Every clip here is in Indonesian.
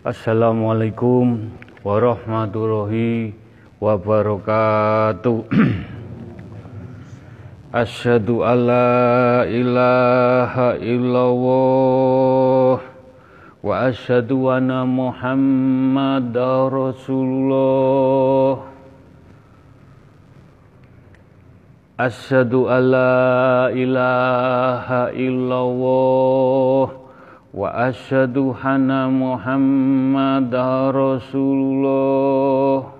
Assalamualaikum warahmatullahi wabarakatuh. Asyhadu alla ilaha illallah wa asyhadu anna Muhammadar Rasulullah. Asyhadu alla ilaha illallah wa asyhadu anna Muhammadar Rasulullah.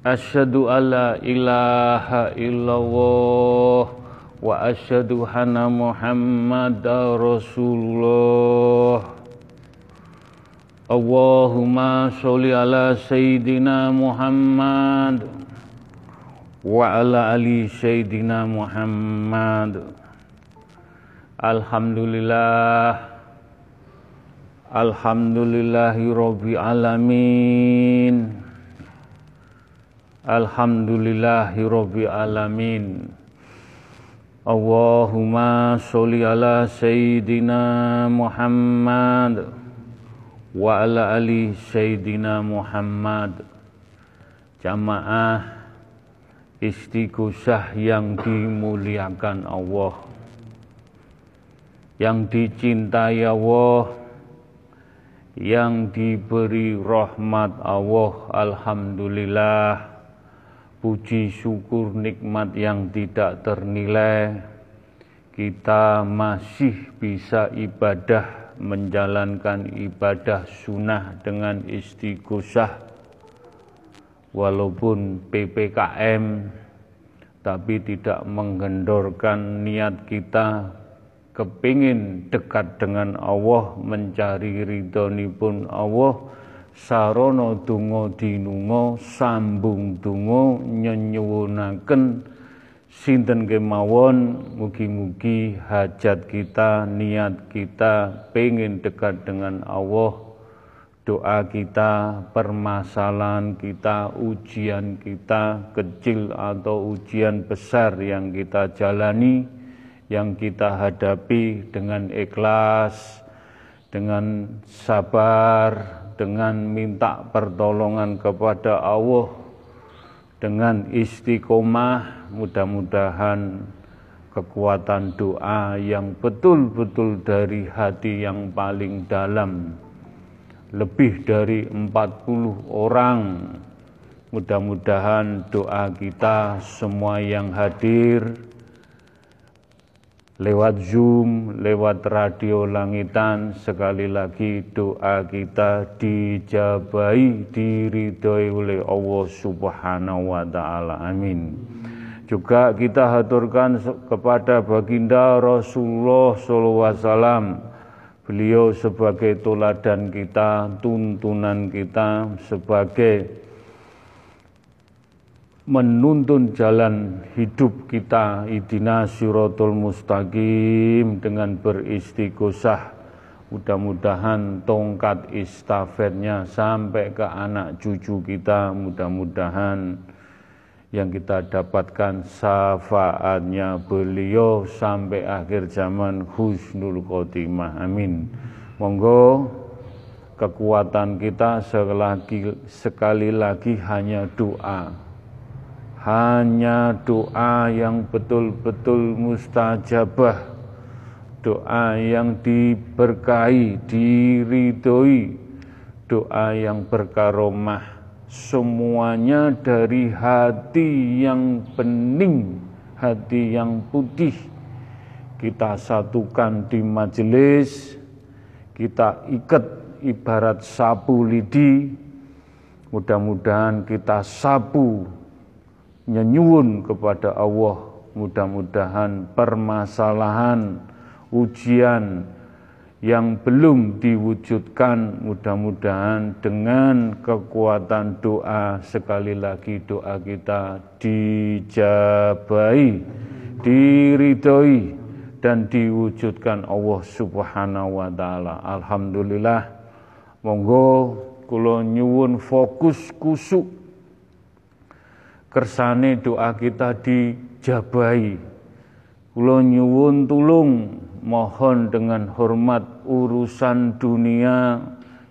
Asyhadu alla ilaha illallah wa asyhadu anna Muhammadar Rasulullah. Allahumma sholli ala sayyidina Muhammad wa ala ali sayyidina Muhammad. Alhamdulillah. Alhamdulillahi alamin. Alhamdulillahi rabbil alamin. Allahumma sholli ala sayyidina Muhammad wa ala ali sayyidina Muhammad. Jamaah istighosah yang dimuliakan Allah yang dicintai Allah yang diberi rahmat Allah alhamdulillah. Puji syukur nikmat yang tidak ternilai. Kita masih bisa ibadah menjalankan ibadah sunnah dengan istighosah. Walaupun PPKM tapi tidak menggendorkan niat kita kepingin dekat dengan Allah mencari ridhonipun Allah sarono dungo dinungo sambung dungo nyenyuwunaken sinten kemawon mugi-mugi hajat kita niat kita pengen dekat dengan Allah. Doa kita permasalahan kita ujian kita kecil atau ujian besar yang kita jalani yang kita hadapi dengan ikhlas dengan sabar dengan minta pertolongan kepada Allah dengan istiqomah mudah-mudahan kekuatan doa yang betul-betul dari hati yang paling dalam lebih dari 40 orang. Mudah-mudahan doa kita semua yang hadir lewat Zoom, lewat radio langitan, sekali lagi doa kita dijabai, diridhoi oleh Allah Subhanahu wa taala. Amin. Juga kita haturkan kepada baginda Rasulullah SAW. Beliau sebagai toladan kita, tuntunan kita, sebagai menuntun jalan hidup kita idina siratul mustaqim dengan beristighosah. Mudah-mudahan tongkat istafetnya sampai ke anak cucu kita. Mudah-mudahan yang kita dapatkan syafaatnya beliau sampai akhir zaman husnul khotimah. Amin. Monggo kekuatan kita sekali lagi hanya doa hanya doa yang betul-betul mustajabah, doa yang diberkahi, diridhoi, doa yang berkaromah, semuanya dari hati yang bening, hati yang putih. Kita satukan di majelis, kita ikat ibarat sapu lidi, mudah-mudahan kita sapu nyenyuun kepada Allah mudah-mudahan permasalahan ujian yang belum diwujudkan mudah-mudahan dengan kekuatan doa sekali lagi doa kita dijabai diridhoi dan diwujudkan Allah Subhanahu wa taala. Alhamdulillah. Monggo kula nyuwun fokus kusuk kersane doa kita dijabai. Kula nyuwun tulung mohon dengan hormat urusan dunia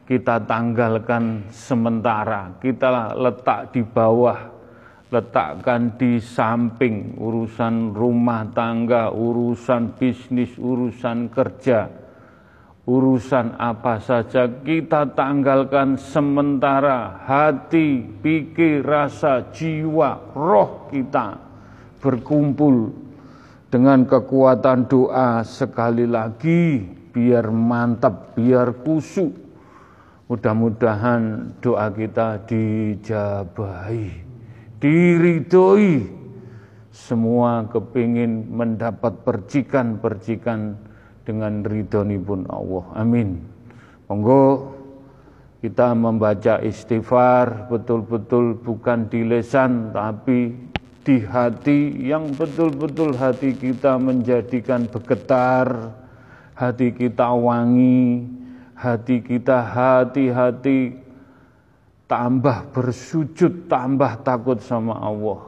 kita tanggalkan sementara, kita letak di bawah, letakkan di samping urusan rumah tangga, urusan bisnis, urusan kerja, urusan apa saja kita tanggalkan sementara hati, pikir, rasa, jiwa, roh kita berkumpul dengan kekuatan doa sekali lagi biar mantap, biar kusuk Mudah-mudahan doa kita dijabahi, diridhoi. Semua kepingin mendapat percikan-percikan dengan pun Allah. Amin. Monggo kita membaca istighfar betul-betul bukan di lesan tapi di hati yang betul-betul hati kita menjadikan bergetar, hati kita wangi, hati kita hati-hati tambah bersujud, tambah takut sama Allah.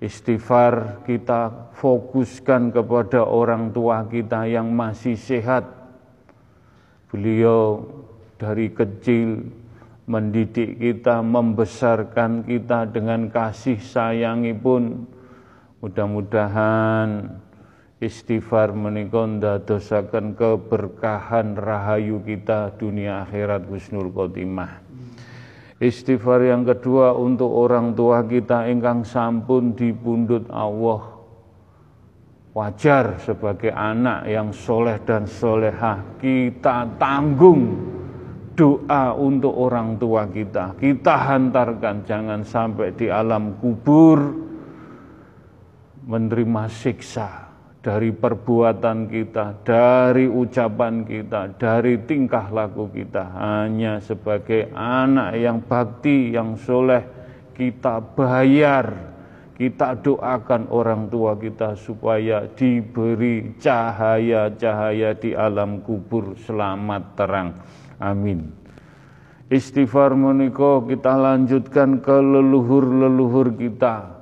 Istighfar kita fokuskan kepada orang tua kita yang masih sehat. Beliau dari kecil mendidik kita, membesarkan kita dengan kasih sayangi pun. Mudah-mudahan Istighfar menika ndadosaken keberkahan rahayu kita dunia akhirat husnul khotimah. Istighfar yang kedua untuk orang tua kita ingkang sampun dipundhut Allah. Wajar sebagai anak yang soleh dan solehah kita tanggung doa untuk orang tua kita. Kita hantarkan jangan sampai di alam kubur menerima siksa dari perbuatan kita, dari ucapan kita, dari tingkah laku kita. Hanya sebagai anak yang bakti, yang soleh, kita bayar, kita doakan orang tua kita supaya diberi cahaya-cahaya di alam kubur selamat terang. Amin. Istighfar meniko kita lanjutkan ke leluhur-leluhur kita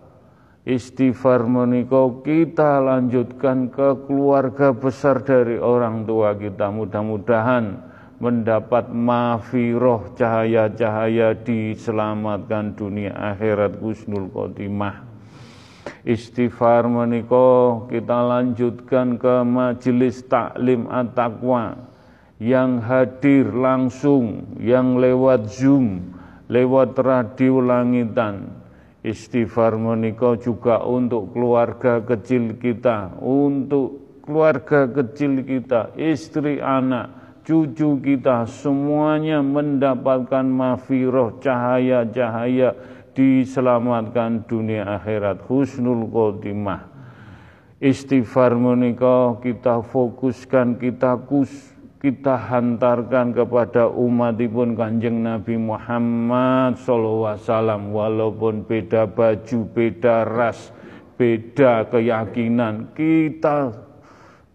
istighfar menikah kita lanjutkan ke keluarga besar dari orang tua kita. Mudah-mudahan mendapat mafiroh cahaya-cahaya diselamatkan dunia akhirat husnul khotimah. Istighfar menikah kita lanjutkan ke majelis taklim at-taqwa yang hadir langsung yang lewat zoom lewat radio langitan Istighfar menikah juga untuk keluarga kecil kita, untuk keluarga kecil kita, istri, anak, cucu kita, semuanya mendapatkan mafiroh, cahaya-cahaya, diselamatkan dunia akhirat, husnul khotimah. Istighfar menikah kita fokuskan, kita kus, kita hantarkan kepada umat umatipun Kanjeng Nabi Muhammad wasallam walaupun beda baju, beda ras, beda keyakinan, kita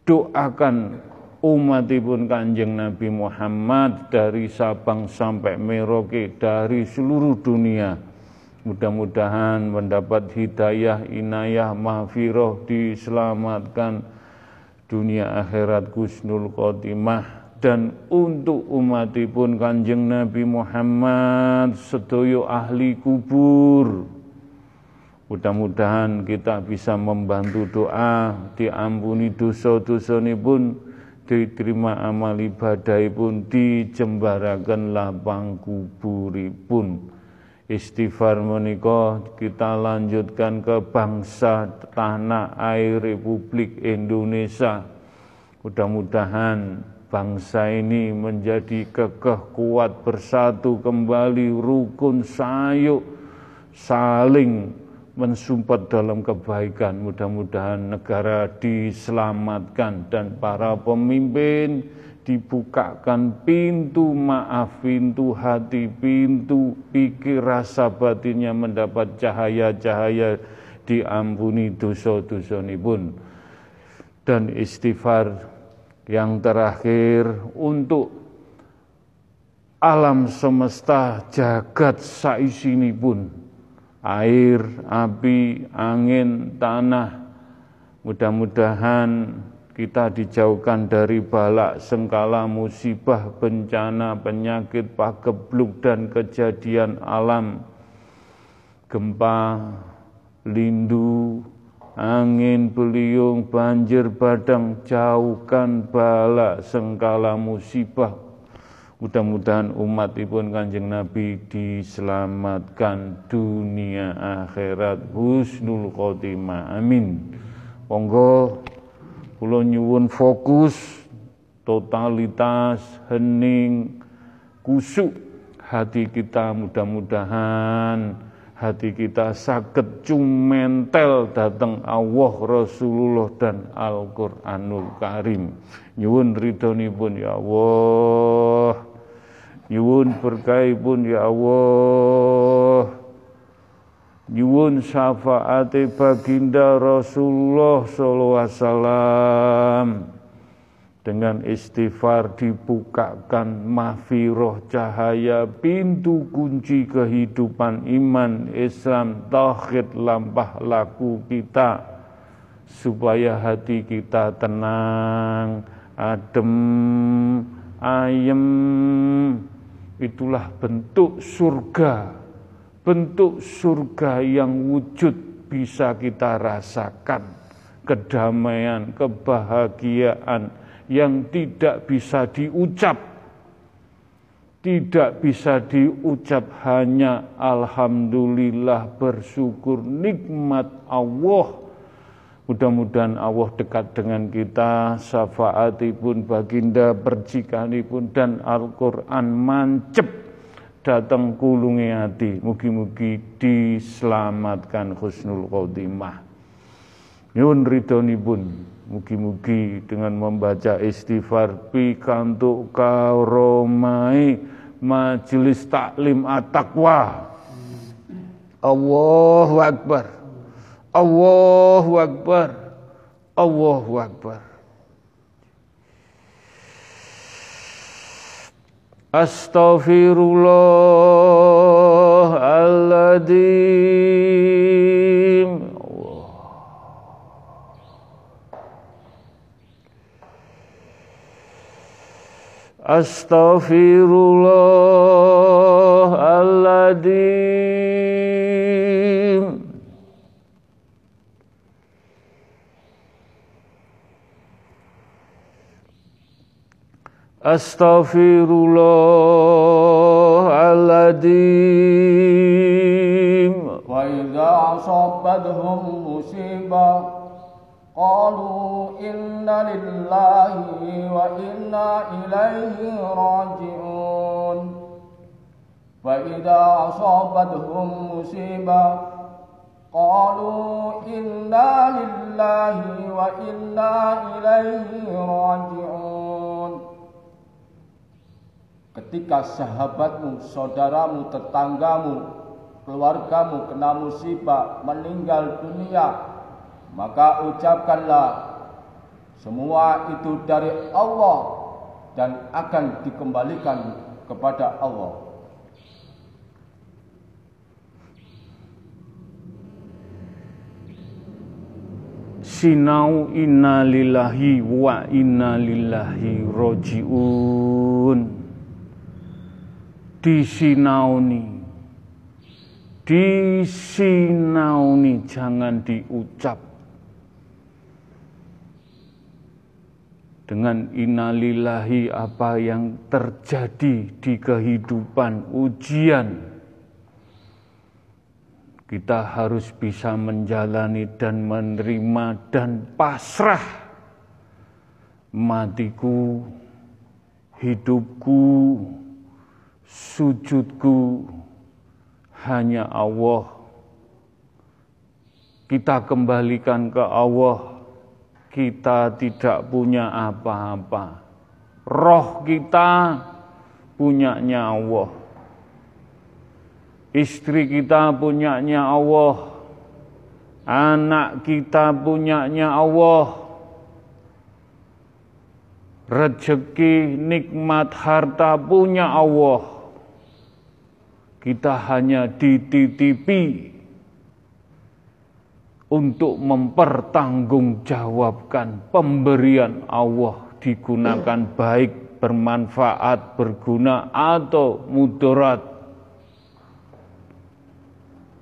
doakan umat umatipun Kanjeng Nabi Muhammad dari Sabang sampai Merauke dari seluruh dunia. Mudah-mudahan mendapat hidayah, inayah, mahfiroh, diselamatkan dunia akhirat kusnul khotimah. Dan untuk umatipun kanjeng Nabi Muhammad sedoyo ahli kubur. Mudah-mudahan kita bisa membantu doa diampuni dosa-dosa pun diterima amal ibadah pun dijembarakan lapang kuburipun istighfar menika kita lanjutkan ke bangsa tanah air Republik Indonesia. Mudah-mudahan bangsa ini menjadi kekeh kuat bersatu kembali rukun sayuk saling mensumpah dalam kebaikan. Mudah-mudahan negara diselamatkan dan para pemimpin dibukakan pintu maaf, pintu hati, pintu pikir rasa batinnya mendapat cahaya-cahaya diampuni dosa-dosa pun dan istighfar yang terakhir untuk alam semesta jagat saisini pun air, api, angin, tanah mudah-mudahan kita dijauhkan dari balak, sengkala, musibah, bencana, penyakit, pagebluk, dan kejadian alam, gempa, lindu, angin beliung, banjir badang, jauhkan balak, sengkala, musibah, Mudah-mudahan umat pun Kanjeng Nabi diselamatkan dunia akhirat husnul khotimah. Amin. Monggo kula nyuwun fokus totalitas hening kusuk hati kita mudah-mudahan hati kita sakit cumentel datang Allah Rasulullah dan Al-Qur'anul Karim nyuwun ridhonipun ya Allah Nyuwun pun ya Allah. Nyuwun syafaate baginda Rasulullah sallallahu alaihi wasallam. Dengan istighfar dibukakan mahfiroh cahaya pintu kunci kehidupan iman Islam tauhid lampah laku kita. Supaya hati kita tenang, adem, ayem, itulah bentuk surga, bentuk surga yang wujud bisa kita rasakan, kedamaian, kebahagiaan yang tidak bisa diucap, tidak bisa diucap hanya alhamdulillah bersyukur nikmat Allah. Mudah-mudahan Allah dekat dengan kita, syafaatipun baginda percikanipun dan Al-Quran mancep datang kulungi hati. Mugi-mugi diselamatkan husnul khotimah. Nyun ridhonipun, mugi-mugi dengan membaca istighfar pikantuk karomai majelis taklim at-taqwa. Allahu Akbar. Allahu Akbar. Allahu Akbar. Astaghfirullahaladzim. Astaghfirullahaladzim. أستغفر الله العظيم. وإذا أصابتهم مصيبة قالوا إنا لله وإنا إليه راجعون. وإذا أصابتهم مصيبة قالوا إنا لله وإنا إليه راجعون. Ketika sahabatmu, saudaramu, tetanggamu, keluargamu kena musibah, meninggal dunia, maka ucapkanlah semua itu dari Allah dan akan dikembalikan kepada Allah. Sinau inna lillahi wa inna lillahi roji'un disinauni. Disinauni jangan diucap. Dengan inalillahi apa yang terjadi di kehidupan ujian. Kita harus bisa menjalani dan menerima dan pasrah. Matiku hidupku sujudku hanya Allah. Kita kembalikan ke Allah. Kita tidak punya apa-apa. Roh kita punyanya Allah. Istri kita punyanya Allah. Anak kita punyanya Allah Rezeki, nikmat, harta punya Allah kita hanya dititipi untuk mempertanggungjawabkan pemberian Allah digunakan baik, bermanfaat, berguna atau mudarat.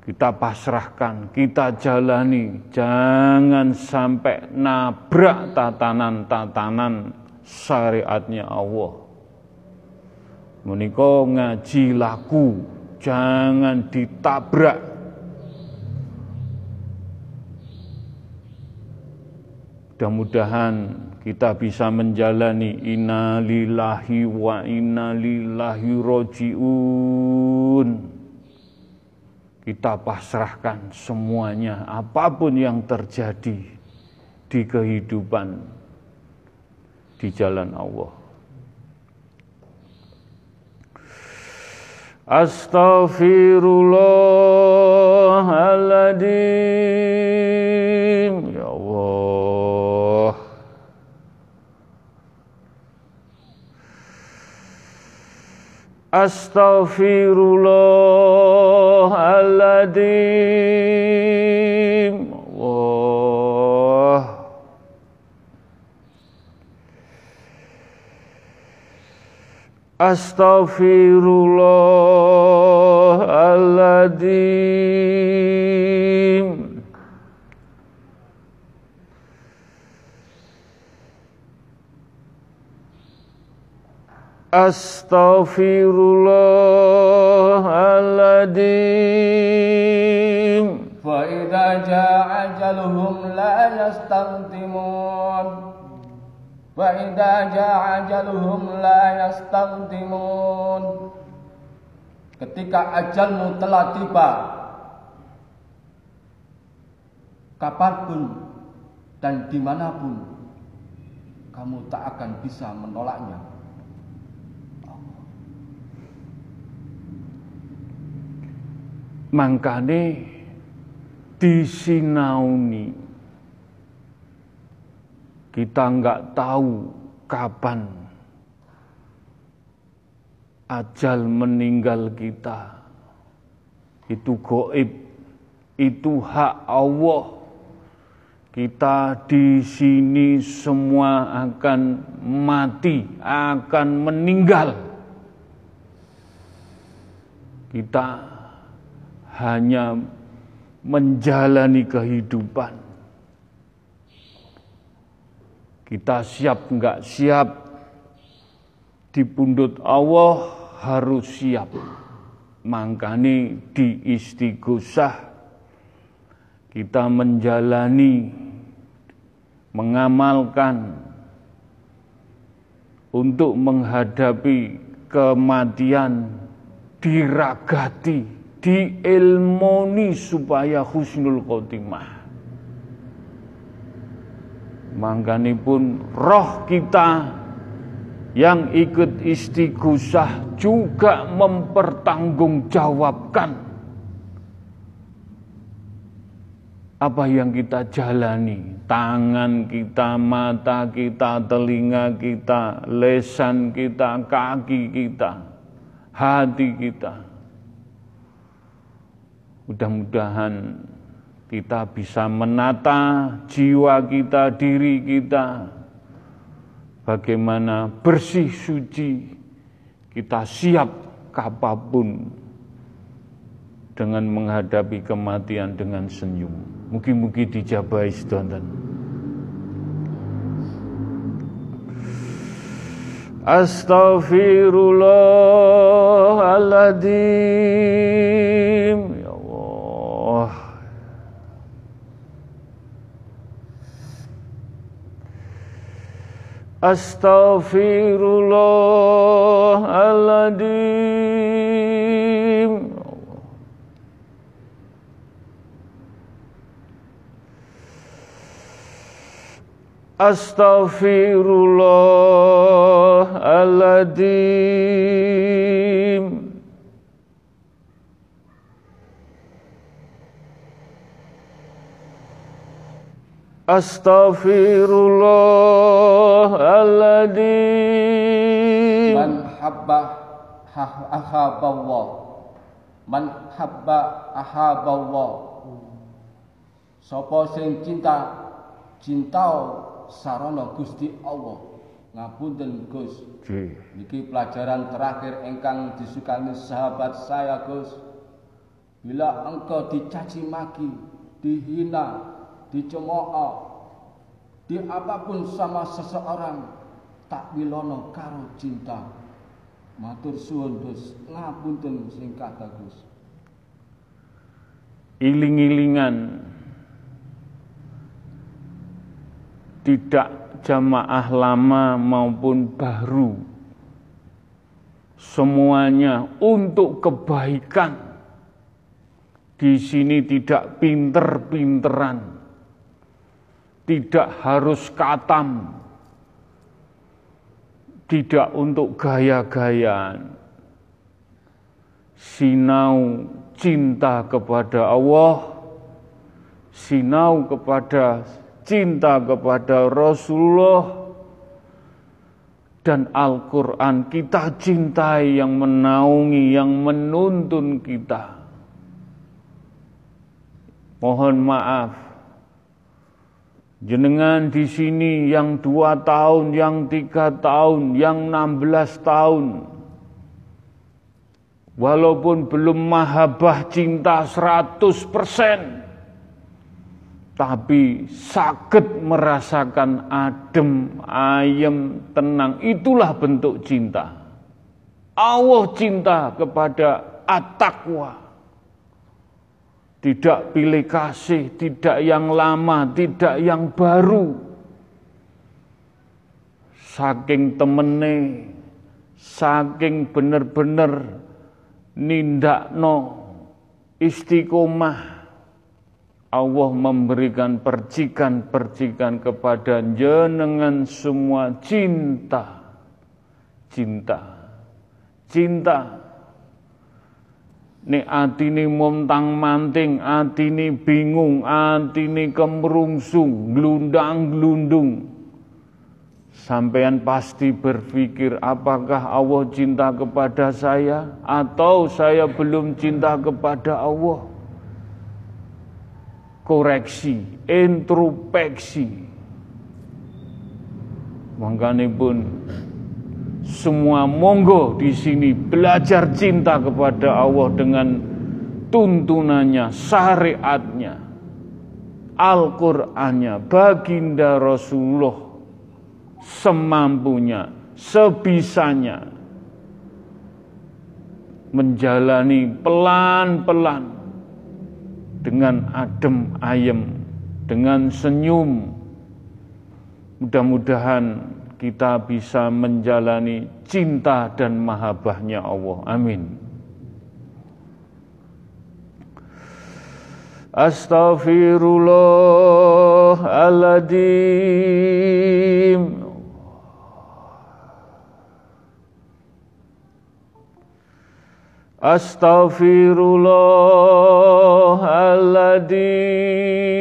Kita pasrahkan, kita jalani, jangan sampai nabrak tatanan-tatanan syariatnya Allah. Meniko ngaji laku, jangan ditabrak. Mudah-mudahan kita bisa menjalani innalillahi wa innalillahi rojiun. Kita pasrahkan semuanya, apa pun yang terjadi di kehidupan di jalan Allah. Astaghfirullahaladzim Ya Allah Astaghfirullahaladzim Astaghfirullahaladzim Astaghfirullahaladzim Fa idza jaa ajaluhum la yastantimun فإذا جاء أجلهم لا يستخدمون Ketika ajalmu telah tiba Kapanpun dan dimanapun Kamu tak akan bisa menolaknya Mangkane disinauni kita nggak tahu kapan ajal meninggal kita. Itu goib, itu hak Allah. Kita di sini semua akan mati, akan meninggal. Kita hanya menjalani kehidupan. Kita siap nggak siap di pundut Allah harus siap. Makanya di istighosah kita menjalani, mengamalkan untuk menghadapi kematian diragati, diilmoni supaya husnul khotimah. Mangkani pun roh kita yang ikut istighosah juga mempertanggungjawabkan apa yang kita jalani, tangan kita, mata kita, telinga kita, lesan kita, kaki kita, hati kita. Mudah-mudahan kita bisa menata jiwa kita, diri kita, bagaimana bersih suci, kita siap kapapun dengan menghadapi kematian dengan senyum. Mugi-mugi dijabai sedonten. Astaghfirullahaladzim Ya Allah Astaghfirullahaladzim. Astaghfirullahaladzim Astaghfirullahaladzim Man habba ha- ahaballah Man habba ahaballah Sapa sing cinta cinta sarana Gusti Allah. Ngapunten Gus. Niki pelajaran terakhir engkang disukani sahabat saya Gus. Bila engkau dicaci maki, dihina, dicemooh, di apa pun sama seseorang, tak wilono karo cinta. Matur suwun Gus, ngapunten sing kata Gus. Iling-ilingan. Tidak jamaah lama maupun baru. Semuanya untuk kebaikan. Di sini tidak pinter-pinteran tidak harus katam. Tidak untuk gaya-gayaan. Sinau cinta kepada Allah. Sinau kepada cinta kepada Rasulullah. Dan Al-Quran kita cintai yang menaungi, yang menuntun kita. Mohon maaf, jenengan di sini yang dua tahun, yang tiga tahun, yang enam belas tahun, walaupun belum mahabah cinta seratus persen, tapi sakit merasakan adem, ayem, tenang. Itulah bentuk cinta. Allah cinta kepada at-taqwa. Tidak pilih kasih, tidak yang lama, tidak yang baru. Saking temene, saking bener-bener nindakno istiqomah Allah memberikan percikan-percikan kepada jenengan semua cinta. Cinta. Cinta. Nek atine montang manting, atine bingung, atine kemrungsung, glundang glundung. Sampean pasti berpikir apakah Allah cinta kepada saya atau saya belum cinta kepada Allah koreksi, introspeksi. Makanya pun semua monggo di sini belajar cinta kepada Allah dengan tuntunannya, syariatnya, Al-Qur'annya, baginda Rasulullah semampunya, sebisanya menjalani pelan-pelan dengan adem ayem, dengan senyum. Mudah-mudahan kita bisa menjalani cinta dan mahabbahnya Allah. Amin. Astaghfirullahaladzim Astaghfirullahaladzim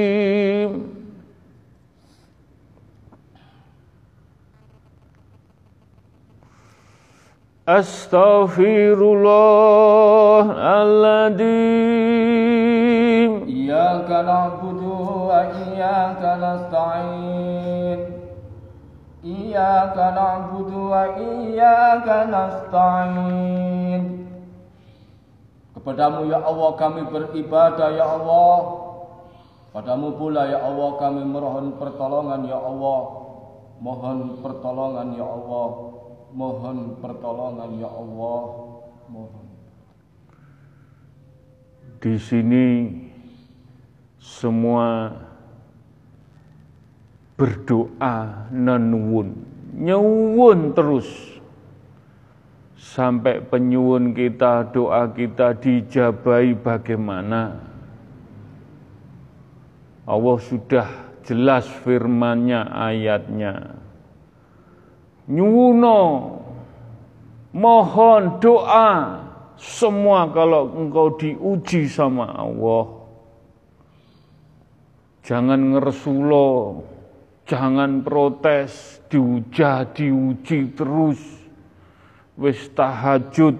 Astaghfirullahaladzim Iyyaka na'budu wa iyyaka nasta'in. Iyyaka na'budu wa iyyaka nasta'in. Kepadamu ya Allah kami beribadah ya Allah. Padamu pula ya Allah kami mohon pertolongan ya Allah. Mohon pertolongan ya Allah Mohon pertolongan ya Allah Mohon Di sini semua berdoa nenuwun, nyuwun terus sampai penyuwun kita, doa kita dijabai bagaimana. Allah sudah jelas firmannya ayatnya. Nyuwuno, mohon doa, semua kalau engkau diuji sama Allah. Jangan ngeresulo, jangan protes, diuja, diuji terus. Wis tahajud,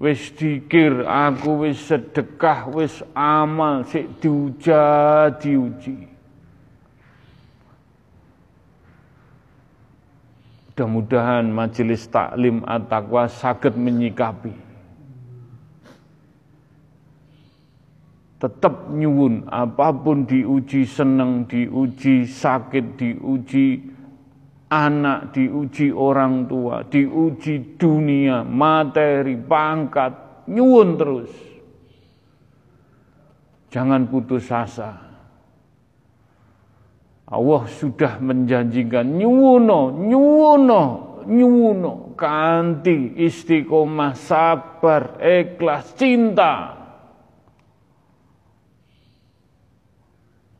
wis dikir, aku wis sedekah, wis amal, sik diuja, diuji. Mudah-mudahan majelis taklim at-taqwa sakit menyikapi. Tetap nyuwun apa pun diuji seneng, diuji sakit, diuji anak, diuji orang tua, diuji dunia, materi, pangkat, nyuwun terus. Jangan putus asa. Allah sudah menjanjikan nyuwono, nyuwono, nyuwono kanti istiqomah, sabar, ikhlas, cinta.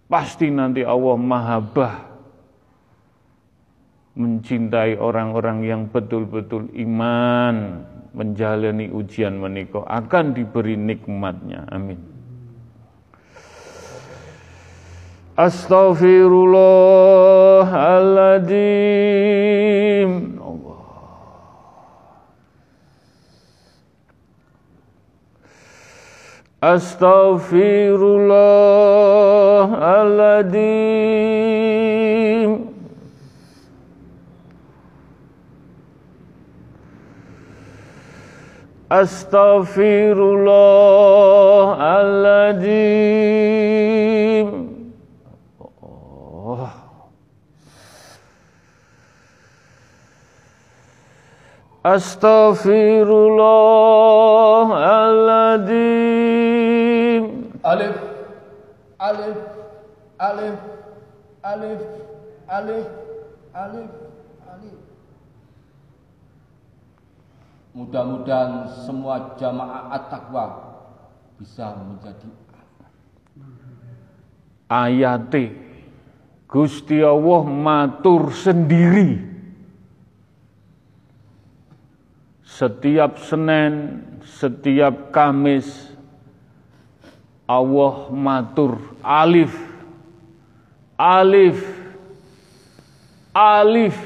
Pasti nanti Allah mahabah mencintai orang-orang yang betul-betul iman menjalani ujian menikah akan diberi nikmatnya. Amin. Astaghfirullahaladzim Astaghfirullahaladzim Astaghfirullahaladzim Astaghfirullahaladzim Alif Alif Alif Alif Alif Alif Alif. Mudah-mudahan semua jamaah at-taqwa bisa menjadi ayate Gusti Allah matur sendiri setiap Senin, setiap Kamis Allah matur. Alif alif alif.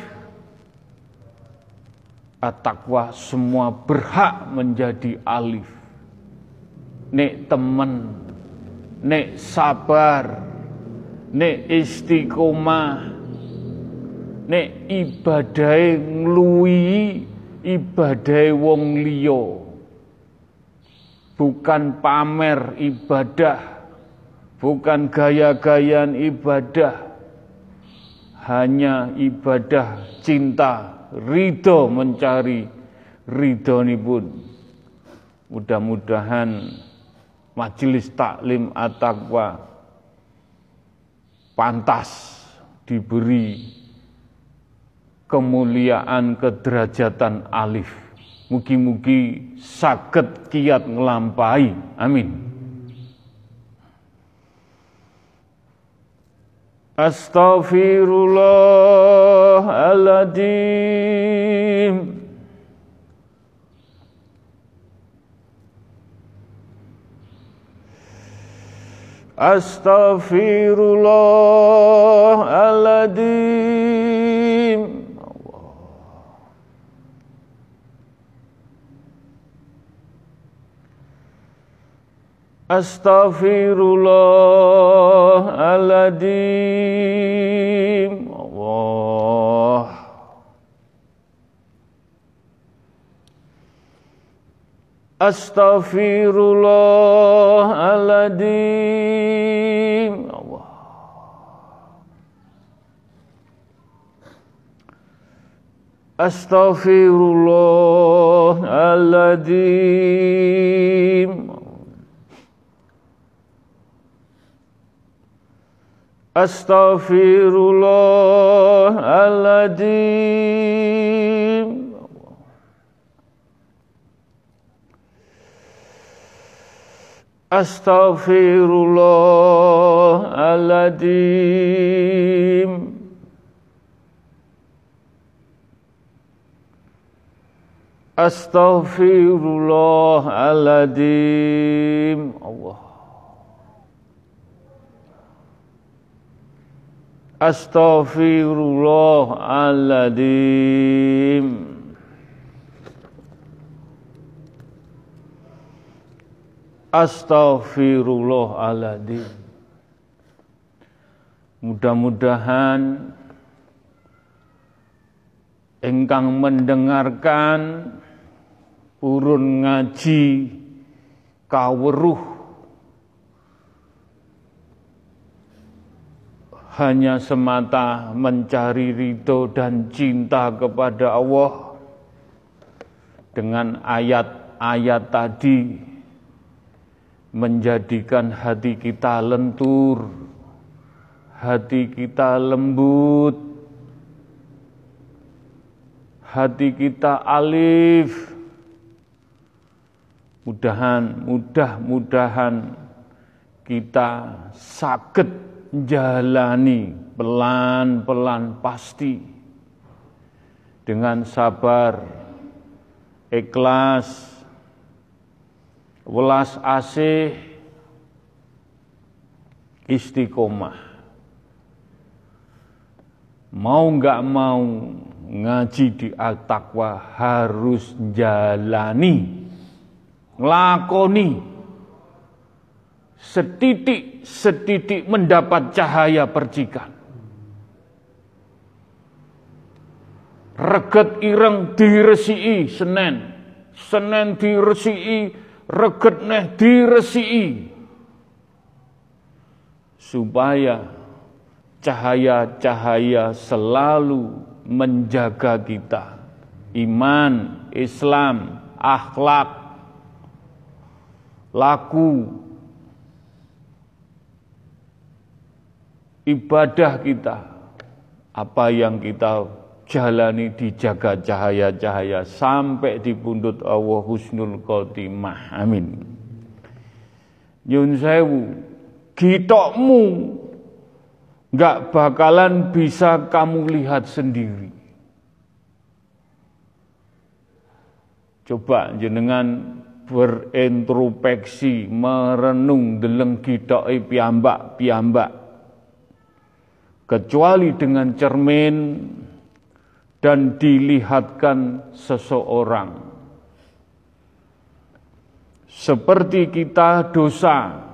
At-taqwa semua berhak menjadi alif. Nek temen nek sabar nek istiqomah nek ibadai ngluwi ibadah wong liya. Bukan pamer ibadah. Bukan gaya-gayaan ibadah. Hanya ibadah cinta ridho mencari ridho pun. Mudah-mudahan majelis taklim at-taqwa pantas diberi kemuliaan kederajatan alif. Mugi-mugi sakit kiat ngelampai. Amin. Astaghfirullahaladzim. Astaghfirullahaladzim. Astaghfirullahaladzim Allah Astaghfirullahaladzim Allah Astaghfirullahaladzim Astaghfirullahaladzim Astaghfirullahaladzim Astaghfirullahaladzim Allah Astaghfirullahaladzim Astaghfirullahaladzim Mudah-mudahan engkang mendengarkan urun ngaji kaweruh hanya semata mencari ridho dan cinta kepada Allah dengan ayat-ayat tadi menjadikan hati kita lentur, hati kita lembut, hati kita alif. Mudahan, mudah-mudahan kita sakit jalani pelan-pelan pasti dengan sabar, ikhlas, welas asih, istiqomah. Mau nggak mau ngaji di Al-Taqwa harus jalani, lakoni, setitik-setitik mendapat cahaya percikan. Reget ireng diresii Senen, Senen diresii, reget neh diresii. Supaya cahaya-cahaya selalu menjaga kita. Iman, Islam, akhlak, laku, ibadah kita, apa yang kita jalani dijaga cahaya-cahaya sampai di pundut Allah husnul khotimah. Amin. Yun sewu, kitokmu nggak bakalan bisa kamu lihat sendiri. Coba jenengan berintrospeksi, merenung deleng gidoke piambak-piambak. Kecuali dengan cermin dan dilihatkan seseorang. Seperti kita dosa,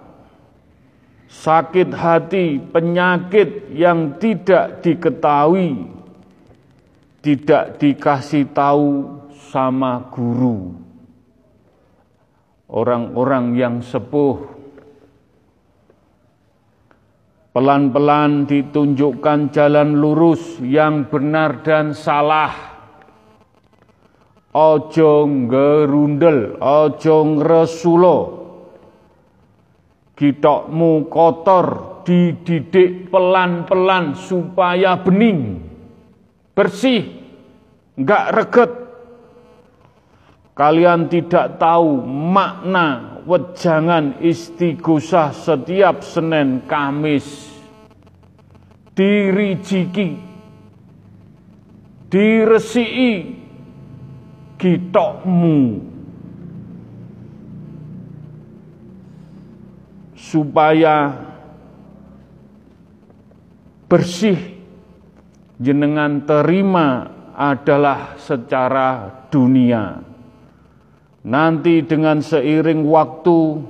sakit hati, penyakit yang tidak diketahui, tidak dikasih tahu sama guru. Orang-orang yang sepuh pelan-pelan ditunjukkan jalan lurus yang benar dan salah. Ojo ngerundel, ojo ngresulo, Gitokmu kotor, dididik pelan-pelan supaya bening, bersih, enggak reget. Kalian tidak tahu makna wejangan istighosah setiap Senin Kamis. Dirijiki, diresii gitokmu supaya bersih jenengan terima adalah secara dunia. Nanti dengan seiring waktu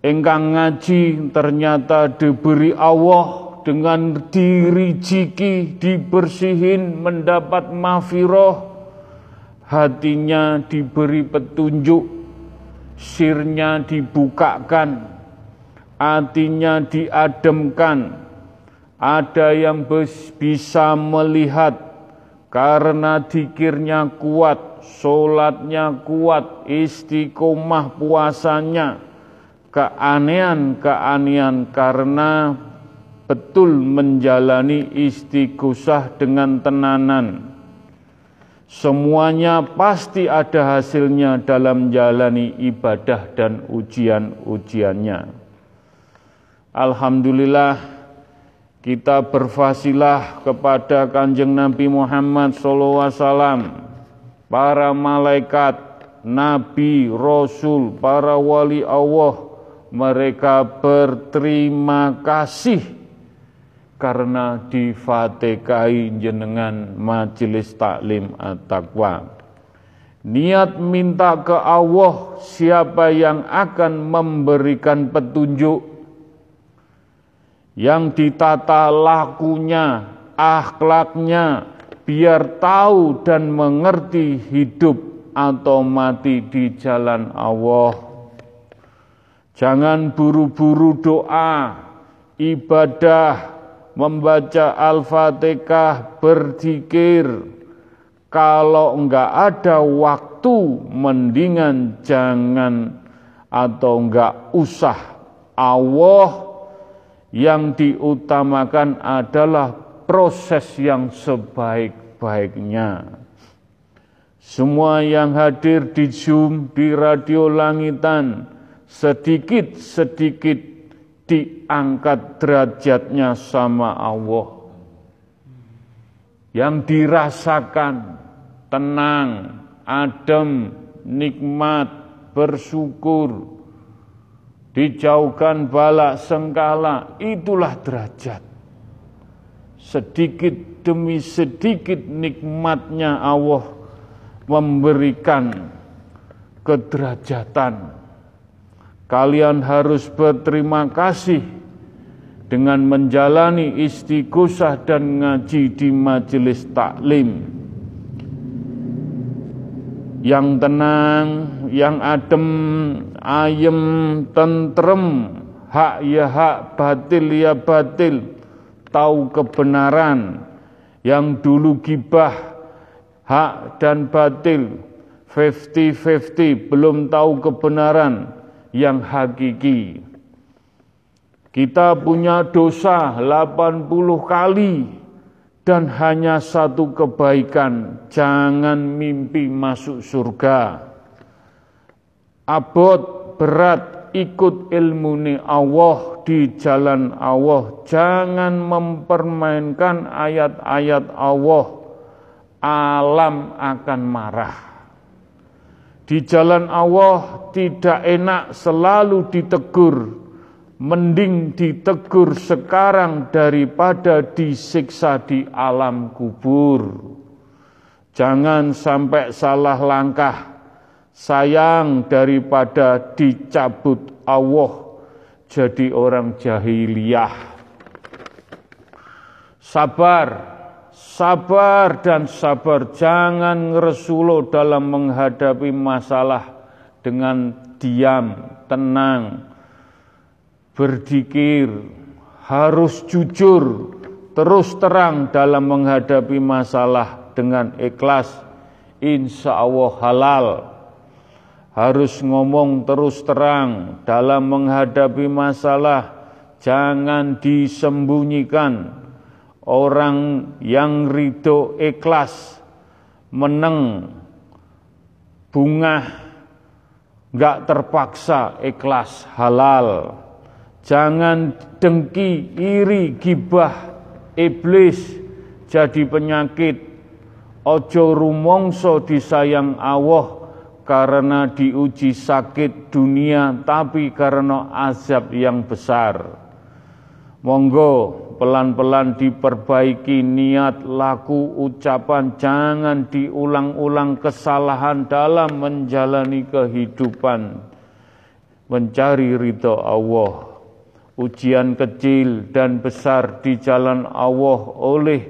engkang ngaji ternyata diberi Allah dengan dirijiki, dibersihin, mendapat mafiroh, hatinya diberi petunjuk, sirnya dibukakan, hatinya diademkan, ada yang bisa melihat karena dikirnya kuat, solatnya kuat, istiqomah puasanya, keanehan-keanehan karena betul menjalani istighosah dengan tenanan Semuanya pasti ada hasilnya dalam jalani ibadah dan ujian-ujiannya. Alhamdulillah kita berfasilah kepada kanjeng Nabi Muhammad SAW para malaikat, nabi, rasul, para wali Allah, mereka berterima kasih karena difatihai jenengan majelis taklim at-taqwa. Niat minta ke Allah siapa yang akan memberikan petunjuk yang ditata lakunya, akhlaknya, biar tahu dan mengerti hidup atau mati di jalan Allah. Jangan buru-buru doa, ibadah, membaca Al-Fatihah, berzikir, kalau enggak ada waktu mendingan jangan atau enggak usah Allah yang diutamakan adalah proses yang sebaik-baiknya. Semua yang hadir di Zoom, di radio langitan, sedikit-sedikit diangkat derajatnya sama Allah. Yang dirasakan tenang, adem, nikmat, bersyukur, dijauhkan balak sengkala, itulah derajat. Sedikit demi sedikit nikmatnya Allah memberikan kederajatan. Kalian harus berterima kasih dengan menjalani istighosah dan ngaji di majelis taklim. Yang tenang, yang adem, ayem, tentrem, hak ya hak, batil ya batil, tahu kebenaran, yang dulu gibah, hak dan batil, 50-50, belum tahu kebenaran yang hakiki. Kita punya dosa 80 kali, dan hanya satu kebaikan, jangan mimpi masuk surga. Abot berat ikut ilmu ni Allah di jalan Allah, jangan mempermainkan ayat-ayat Allah. Alam akan marah. Di jalan Allah tidak enak selalu ditegur, mending ditegur sekarang daripada disiksa di alam kubur. Jangan sampai salah langkah, sayang daripada dicabut Allah jadi orang jahiliyah. Sabar, sabar dan sabar, jangan ngeresulo dalam menghadapi masalah dengan diam, tenang, berzikir, harus jujur, terus terang dalam menghadapi masalah dengan ikhlas, insya Allah halal. Harus ngomong terus terang dalam menghadapi masalah, jangan disembunyikan. Orang yang ridho ikhlas, meneng, bunga, nggak terpaksa ikhlas halal Jangan dengki, iri, gibah, iblis jadi penyakit. Ojo rumongso disayang Allah karena diuji sakit dunia tapi karena azab yang besar. Monggo pelan-pelan diperbaiki niat, laku, ucapan, jangan diulang-ulang kesalahan dalam menjalani kehidupan, mencari ridho Allah. Ujian kecil dan besar di jalan Allah oleh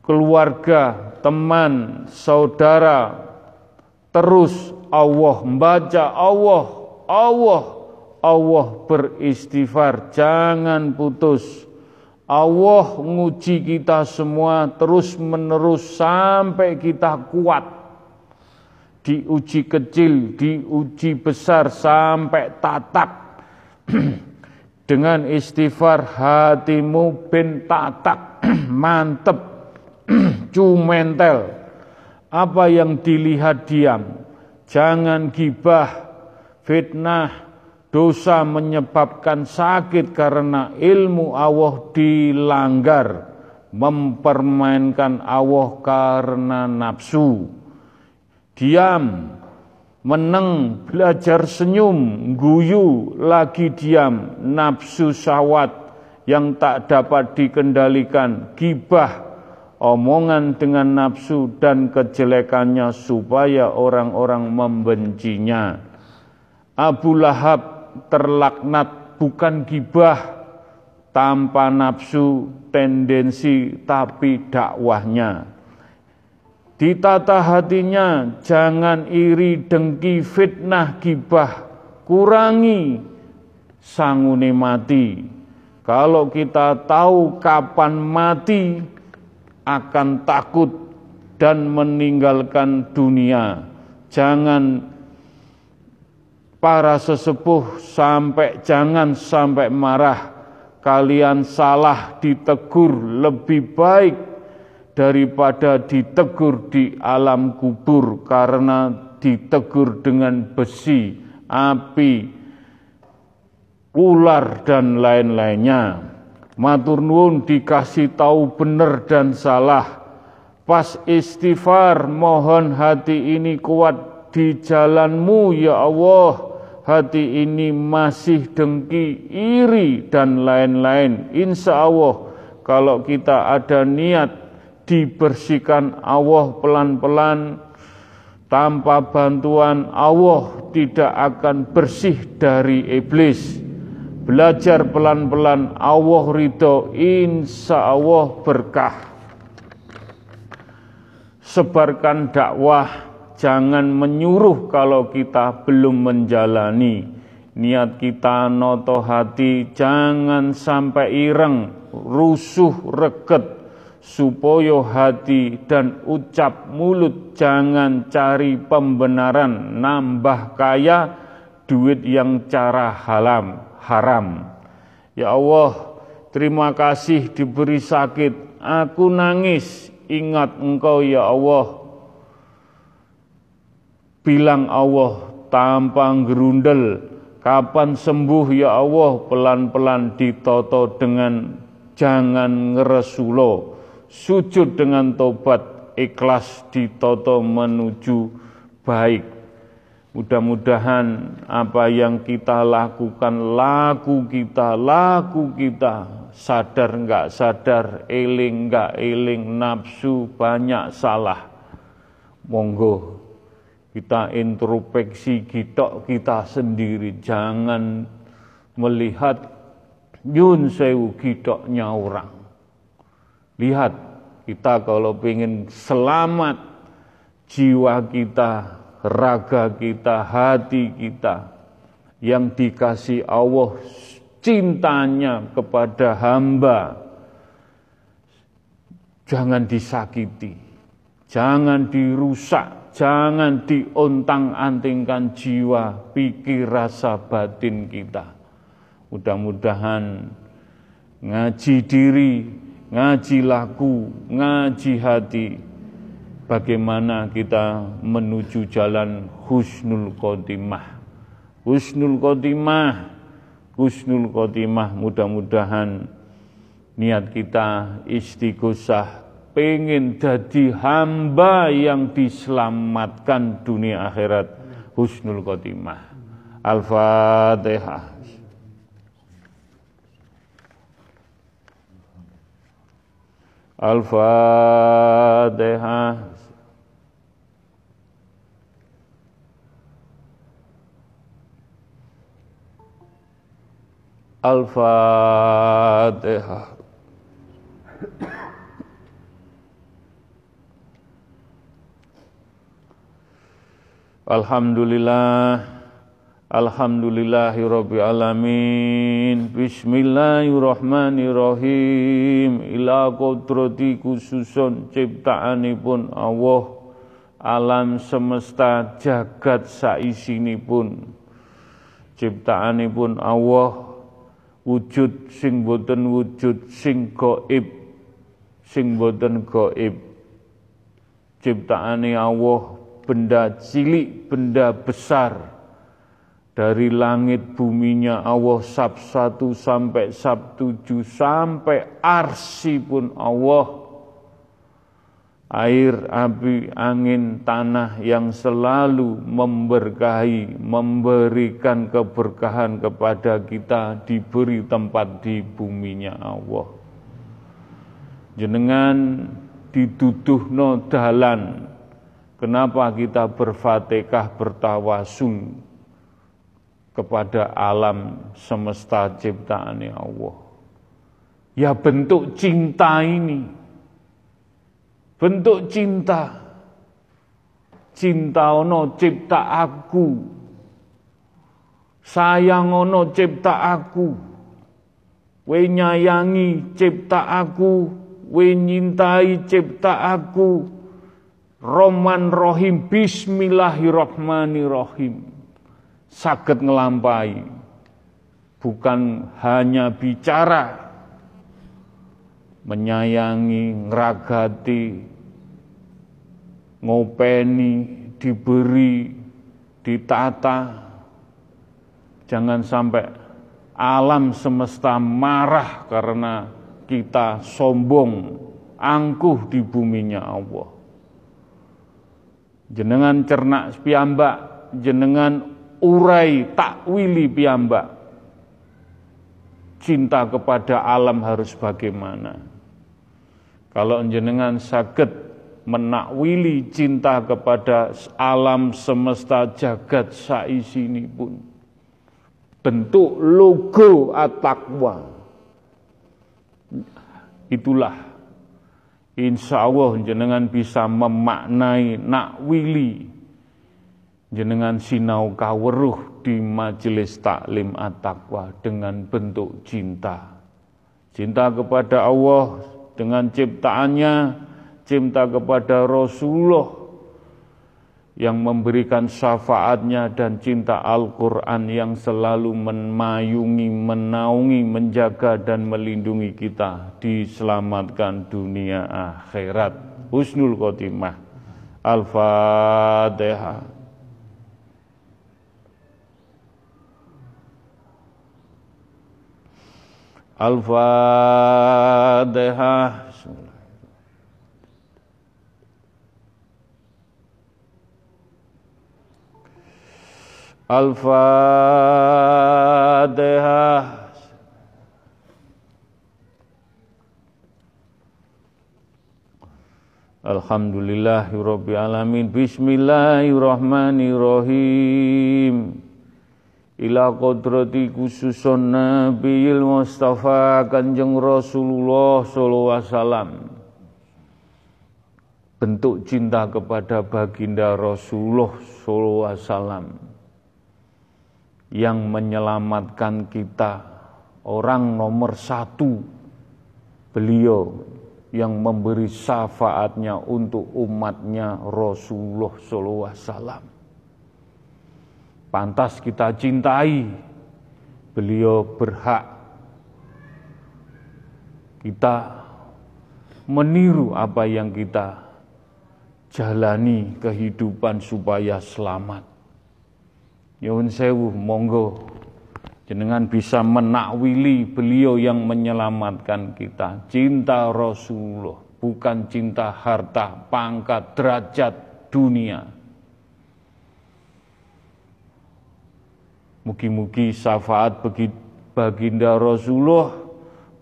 keluarga, teman, saudara, terus Allah membaca Allah, Allah, Allah beristighfar, jangan putus. Allah nguji kita semua terus menerus sampai kita kuat diuji kecil, diuji besar sampai tatak. Dengan istighfar hatimu bin tatak, mantep, cumentel. Apa yang dilihat diam, jangan gibah, fitnah, dosa menyebabkan sakit karena ilmu Allah dilanggar, mempermainkan Allah karena nafsu. Diam, meneng, belajar senyum, guyu, lagi diam, nafsu syahwat yang tak dapat dikendalikan, gibah, omongan dengan nafsu dan kejelekannya supaya orang-orang membencinya. Abu Lahab terlaknat bukan gibah, tanpa nafsu, tendensi, tapi dakwahnya. Ditata hatinya, jangan iri, dengki, fitnah, gibah, kurangi sangune mati. Kalau kita tahu kapan mati, akan takut dan meninggalkan dunia. Jangan para sesepuh sampai jangan sampai marah kalian salah ditegur lebih baik daripada ditegur di alam kubur karena ditegur dengan besi, api, ular dan lain-lainnya. Matur nuwun dikasih tahu benar dan salah. Pas istighfar mohon hati ini kuat di jalanmu ya Allah hati ini masih dengki, iri, dan lain-lain. Insya Allah, kalau kita ada niat dibersihkan Allah pelan-pelan, tanpa bantuan Allah tidak akan bersih dari iblis. Belajar pelan-pelan Allah ridho, insya Allah berkah. Sebarkan dakwah jangan menyuruh kalau kita belum menjalani. Niat kita noto hati jangan sampai ireng, rusuh, reget, supaya hati dan ucap mulut jangan cari pembenaran, nambah kaya duit yang cara halam, haram. Ya Allah, terima kasih diberi sakit, aku nangis, ingat engkau ya Allah, bilang Allah tanpa gerundel. Kapan sembuh ya Allah? Pelan-pelan ditoto dengan jangan ngeresulo. Sujud dengan tobat ikhlas ditoto menuju baik. Mudah-mudahan apa yang kita lakukan laku kita laku kita sadar enggak sadar eling enggak eling nafsu banyak salah. Monggo kita introspeksi kita kita sendiri, jangan melihat yun sewu kitoknya orang. Lihat, kita kalau ingin selamat jiwa kita, raga kita, hati kita yang dikasih Allah cintanya kepada hamba jangan disakiti, jangan dirusak, Jangan diontang-antingkan jiwa, pikir, rasa batin kita. Mudah-mudahan ngaji diri, ngaji laku, ngaji hati, bagaimana kita menuju jalan husnul khotimah. Husnul khotimah, husnul khotimah mudah-mudahan niat kita istighosah pengen jadi hamba yang diselamatkan dunia akhirat. Husnul khotimah. Al-Fatihah. Al-Fatihah. Al-Fatihah Alhamdulillah. Alhamdulillahirabbil alamin. Bismillahirrahmanirrahim. Ila qudrati khususun ciptaanipun Allah. Alam semesta jagat saisinipun. Ciptaanipun Allah. Wujud sing boten wujud sing gaib sing boten gaib. Ciptaane Allah benda cilik, benda besar, dari langit buminya Allah sab 1 sampai sab 7 sampai arsi pun Allah. Air, api, angin, tanah yang selalu memberkahi, memberikan keberkahan kepada kita diberi tempat di buminya Allah. Jenengan dituduh no dalan, kenapa kita berfatihah bertawasul kepada alam semesta ciptaan Allah. Ya bentuk cinta ini, bentuk cinta. Cinta ono cipta aku. Sayang ono cipta aku. We nyayangi cipta aku, we nyintai cipta aku. Roman Rohim Bismillahirrahmanirrahim sakit ngelampai bukan hanya bicara menyayangi, ngeragati, ngopeni, diberi, ditata. Jangan sampai alam semesta marah karena kita sombong, angkuh di buminya Allah. Jenengan cernak piambak, jenengan urai takwili piyambak cinta kepada alam harus bagaimana? Kalau jenengan sakit menakwili cinta kepada alam semesta jagat saisi ini pun bentuk logo at-taqwa itulah insya Allah jenengan bisa memaknai nakwili jenengan sinau kaweruh di majelis taklim at-taqwa dengan bentuk cinta. Cinta kepada Allah dengan ciptaannya, cinta kepada Rasulullah yang memberikan syafaatnya dan cinta Al-Quran yang selalu memayungi, menaungi, menjaga dan melindungi kita diselamatkan dunia akhirat. Husnul Khotimah. Al-Fatihah. Al-Fatihah. Al-Fatihah. Alhamdulillahirrabbilalamin. Bismillahirrahmanirrahim. Ila kodrati khususun Nabiil Mustafa Kanjeng Rasulullah sallallahu alaihi wasallam. Bentuk cinta kepada baginda Rasulullah sallallahu alaihi wasallam yang menyelamatkan kita orang nomor satu beliau yang memberi syafaatnya untuk umatnya Rasulullah wasallam pantas kita cintai. Beliau berhak kita meniru apa yang kita jalani kehidupan supaya selamat. Yun sewu, monggo jenengan bisa menakwili beliau yang menyelamatkan kita. Cinta Rasulullah, bukan cinta harta, pangkat, derajat dunia Mugi-mugi syafaat bagi baginda Rasulullah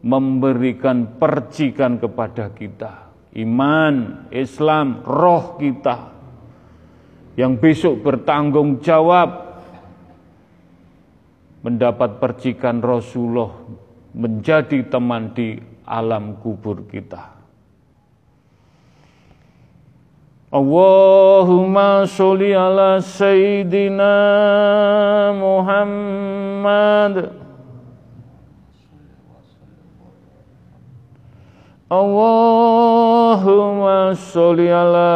memberikan percikan kepada kita. Iman, Islam, roh kita yang besok bertanggung jawab mendapat percikan Rasulullah menjadi teman di alam kubur kita. Allahumma sholli ala sayyidina Muhammad Allahumma sholli ala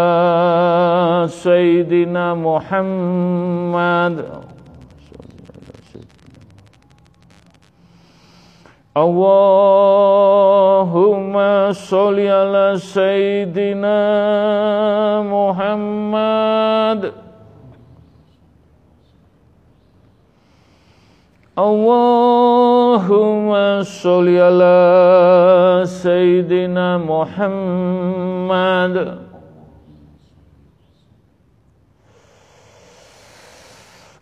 sayyidina Muhammad Allahumma sholli ala sayyidina Muhammad Allahumma sholli ala sayyidina Muhammad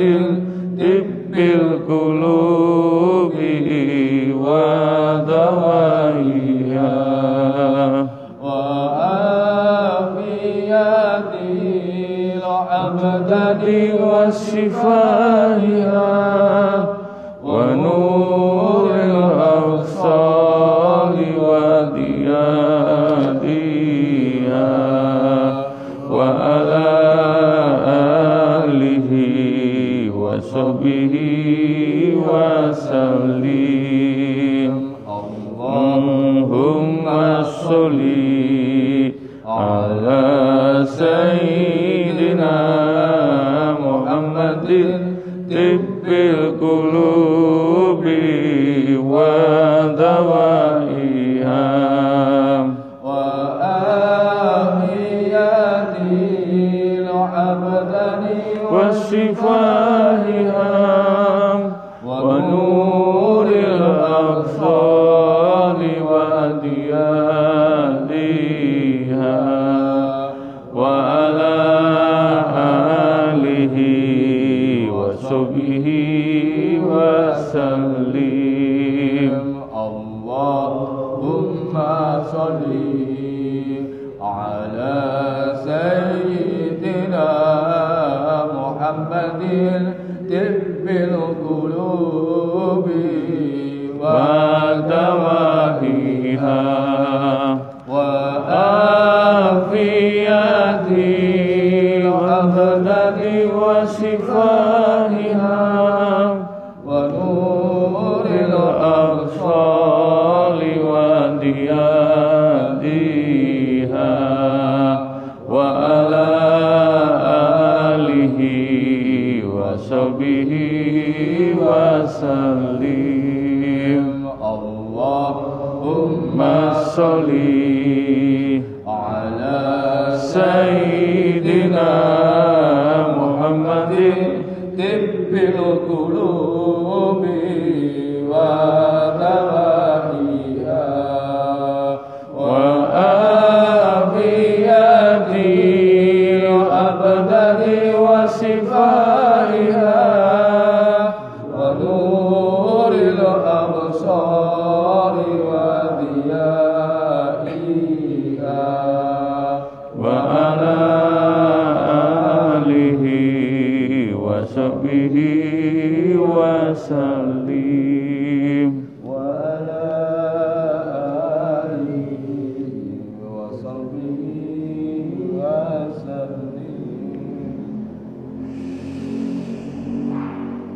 للطب القلوب ودوائها وآفيات العبدة والشفاء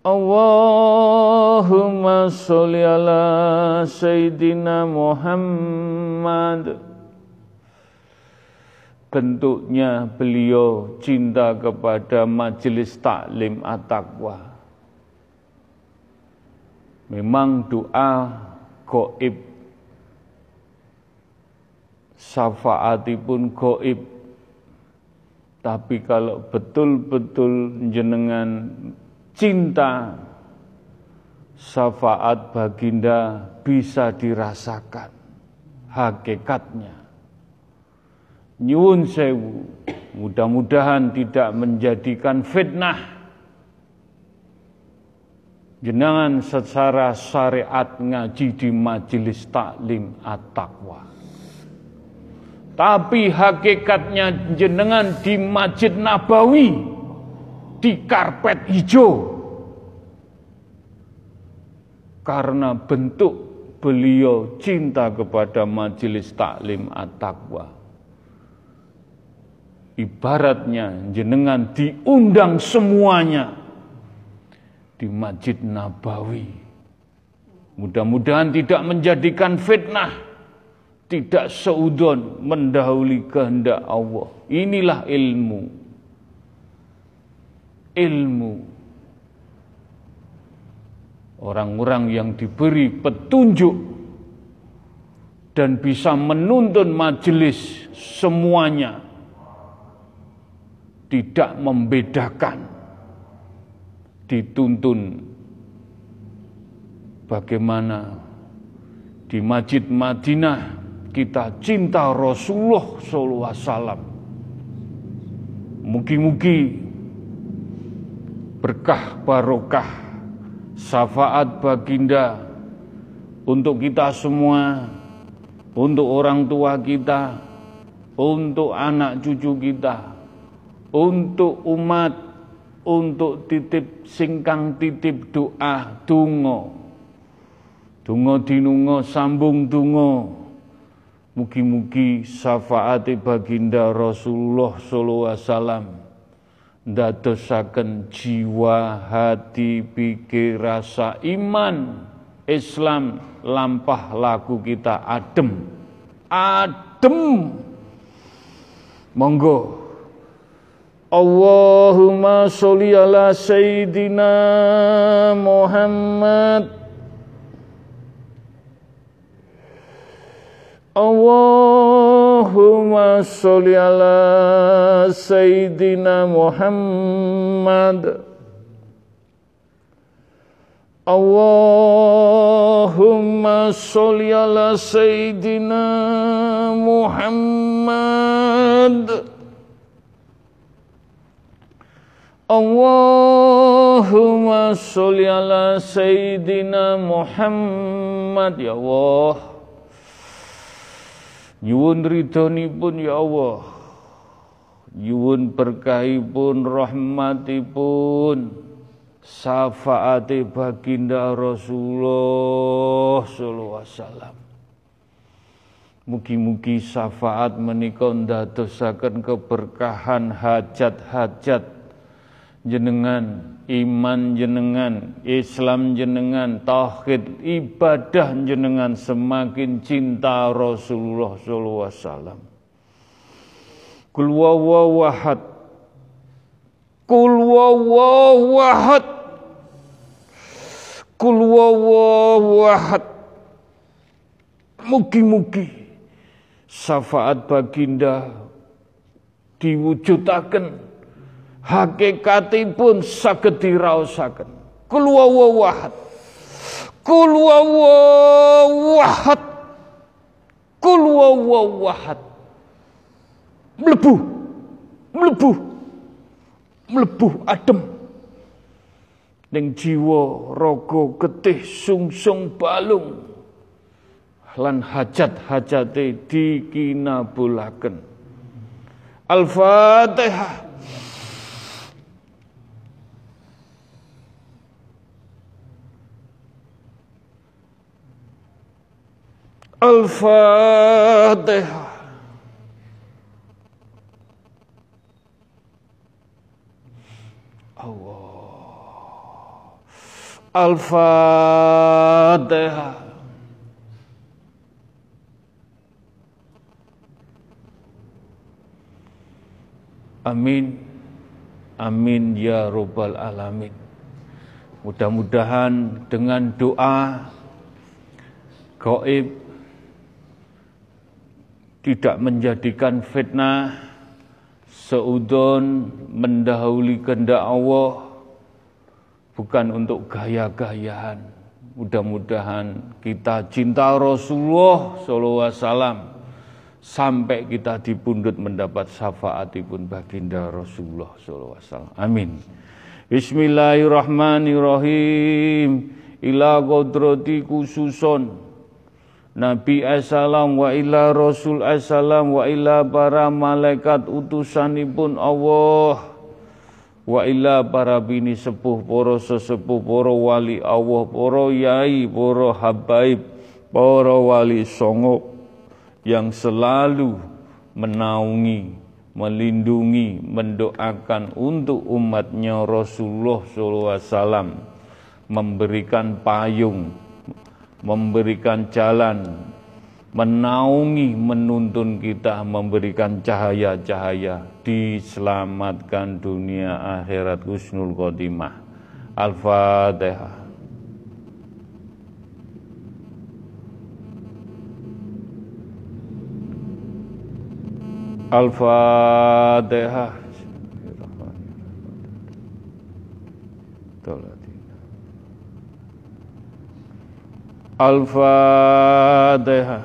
Allahumma sholli ala sayyidina Muhammad. Bentuknya beliau cinta kepada majelis taklim at-taqwa. Memang doa goib. Safaatipun goib. Tapi kalau betul-betul jenengan cinta syafaat baginda bisa dirasakan hakikatnya. Nyuwun sewu, mudah-mudahan tidak menjadikan fitnah. Jenengan secara syariat ngaji di majelis taklim at-taqwa. Tapi hakikatnya jenengan di Masjid Nabawi di karpet hijau. Karena bentuk beliau cinta kepada majelis taklim at-taqwa. Ibaratnya jenengan diundang semuanya di Masjid Nabawi. Mudah-mudahan tidak menjadikan fitnah, tidak seudon mendahului kehendak Allah. Inilah ilmu. Ilmu. Orang-orang yang diberi petunjuk dan bisa menuntun majelis semuanya tidak membedakan dituntun. Bagaimana di Masjid Madinah kita cinta Rasulullah wasallam? Mugi-mugi berkah barokah syafaat baginda untuk kita semua, untuk orang tua kita, untuk anak cucu kita, untuk umat, untuk titip singkang titip doa dungo. Dungo dinungo sambung dungo. Mugi-mugi syafaat baginda Rasulullah sallallahu alaihi wasallam ndadosaken jiwa hati pikir rasa iman Islam lampah laku kita adem. Adem. Monggo. Allahumma sholli ala sayyidina Muhammad Allahumma sholli ala Sayyidina Muhammad. Allahumma sholli ala Sayyidina Muhammad. Allahumma sholli ala Sayyidina Muhammad. Ya Allah Nyuwun pun ya Allah. Nyuwun berkahipun rahmatipun syafaati baginda Rasulullah sallallahu alaihi wasallam. Mugi-mugi syafaat menika ndadosaken keberkahan hajat-hajat jenengan iman jenengan, Islam jenengan, tauhid ibadah jenengan semakin cinta Rasulullah sallallahu alaihi wasallam. Kul wawahad Kul wawahad Kul wawahad Mugi-mugi syafaat baginda diwujudaken hakikatipun saged diraosaken kul wawahad kul wawahad kul wawahad mlebu. Mlebu. Mlebu adem. Ning jiwa raga getih sungsung balung. Lan hajat-hajate dikinabulaken. Al-Fatihah الفاتحة الله الفاتحة Amin. Amin ya robbal alamin. Mudah-mudahan dengan doa gaib tidak menjadikan fitnah seudon mendahului kehendak Allah bukan untuk gaya-gayaan. Mudah-mudahan kita cinta Rasulullah SAW sampai kita dipundut mendapat syafaatipun baginda Rasulullah SAW. Amin. Bismillahirrahmanirrahim. Ila kodrati khususon Nabi Assalam wa ila Rasul Assalam wa ila para malaikat utusanipun Allah. Wa ila para bini sepuh poro sesepuh poro wali Allah poro yai poro habaib poro wali songo yang selalu menaungi, melindungi, mendoakan untuk umatnya Rasulullah SAW, memberikan payung, memberikan jalan, menaungi, menuntun kita, memberikan cahaya-cahaya, diselamatkan dunia akhirat husnul khotimah. Al-Fatihah. Al-Fatihah. Al-Fatihah.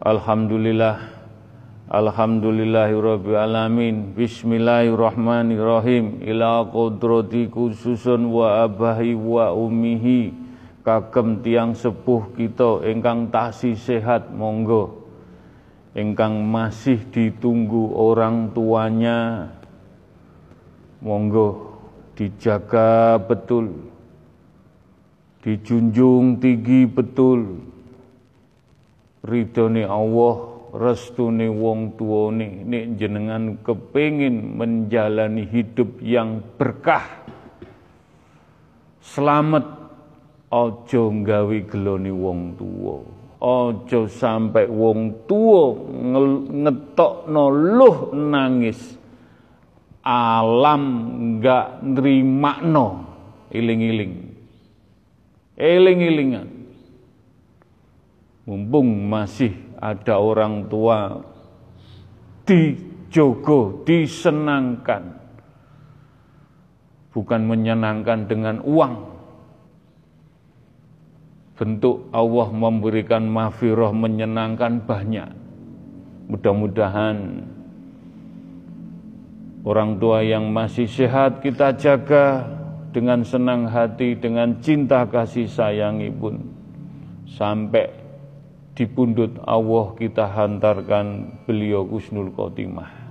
Alhamdulillah Alhamdulillahirabbil alamin. Bismillahirrahmanirrahim. Ila qudrati khususun wa abahi wa umihi. Kagem tiang sepuh kita ingkang tasih sehat monggo. Ingkang masih ditunggu orang tuanya monggo dijaga betul. Dijunjung tinggi betul. Ridhone Allah restune wong tuane nek jenengan kepingin menjalani hidup yang berkah selamat ojo nggawe gelone wong tuwa ojo sampai wong tuwa ngetokno luh nangis alam enggak nrimakno iling-iling eling-elingan mumpung masih ada orang tua dijogo, disenangkan. Bukan menyenangkan dengan uang. Bentuk Allah memberikan mafiroh menyenangkan banyak. Mudah-mudahan orang tua yang masih sehat kita jaga dengan senang hati, dengan cinta kasih sayangi pun sampai di pundut Allah kita hantarkan beliau Kusnul Khotimah.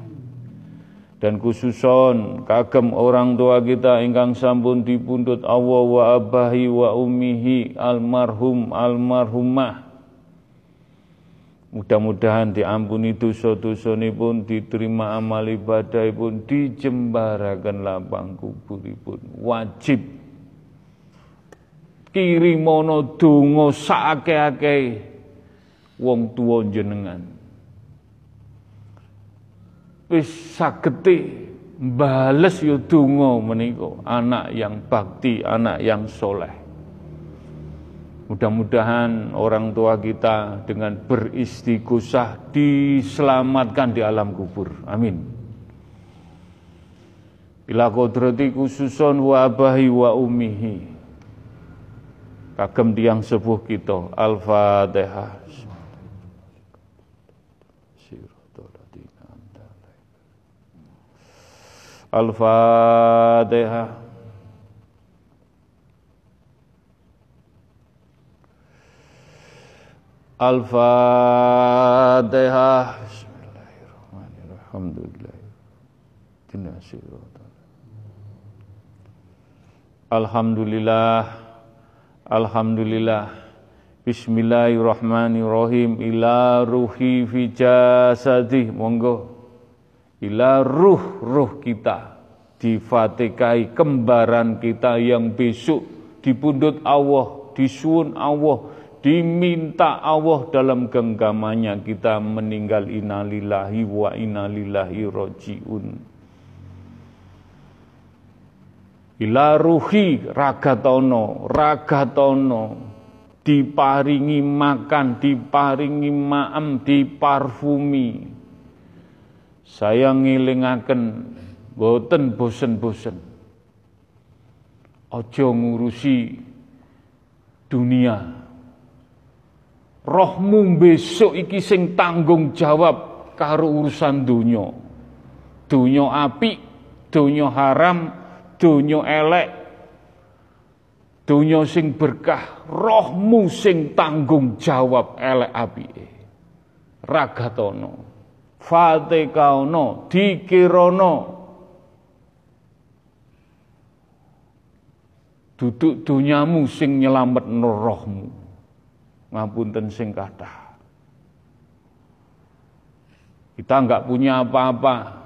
Dan khususon kagem orang tua kita ingkang sampun dipundhut Allah wa abahi wa ummihi almarhum almarhumah. Mudah-mudahan diampuni dosa-dosa pun diterima amal ibadah pun dijembarakan lapang kuburipun. Wajib kirimono donga sakake-akeh wong tuwa jenengan wis sagete bales yo donga menika anak yang bakti anak yang soleh Mudah-mudahan orang tua kita dengan beristighosah diselamatkan di alam kubur. Amin. Ila kodrati khususon wa abahi wa umihi. Kagem tiang sepuh kita. Al-Fatihah. Al-Fatihah. Al-Fatihah. Bismillahirrahmanirrahim. Alhamdulillah. Alhamdulillah. Bismillahirrahmanirrahim. Ila ruhi fi jasadih. Monggo ila ruh-ruh kita difatikai kembaran kita yang besok dipundut Allah disuun Allah, diminta Allah dalam genggamannya kita meninggal innalillahi wa innalillahi rojiun. Ila ruhi ragatono, ragatono, diparingi makan, diparingi maem, diparfumi. Saya ngilingaken boten bosen-bosen. Ojo ngurusi dunia. Rohmu besok iki sing tanggung jawab karo urusan dunia. Dunia api, dunia haram, dunia elek, dunia sing berkah, rohmu sing tanggung jawab elek api. Ragatono, fatekaono, dikirono, duduk dunyamu sing nyelamet rohmu ngapunten sing kathah. Kita enggak punya apa-apa.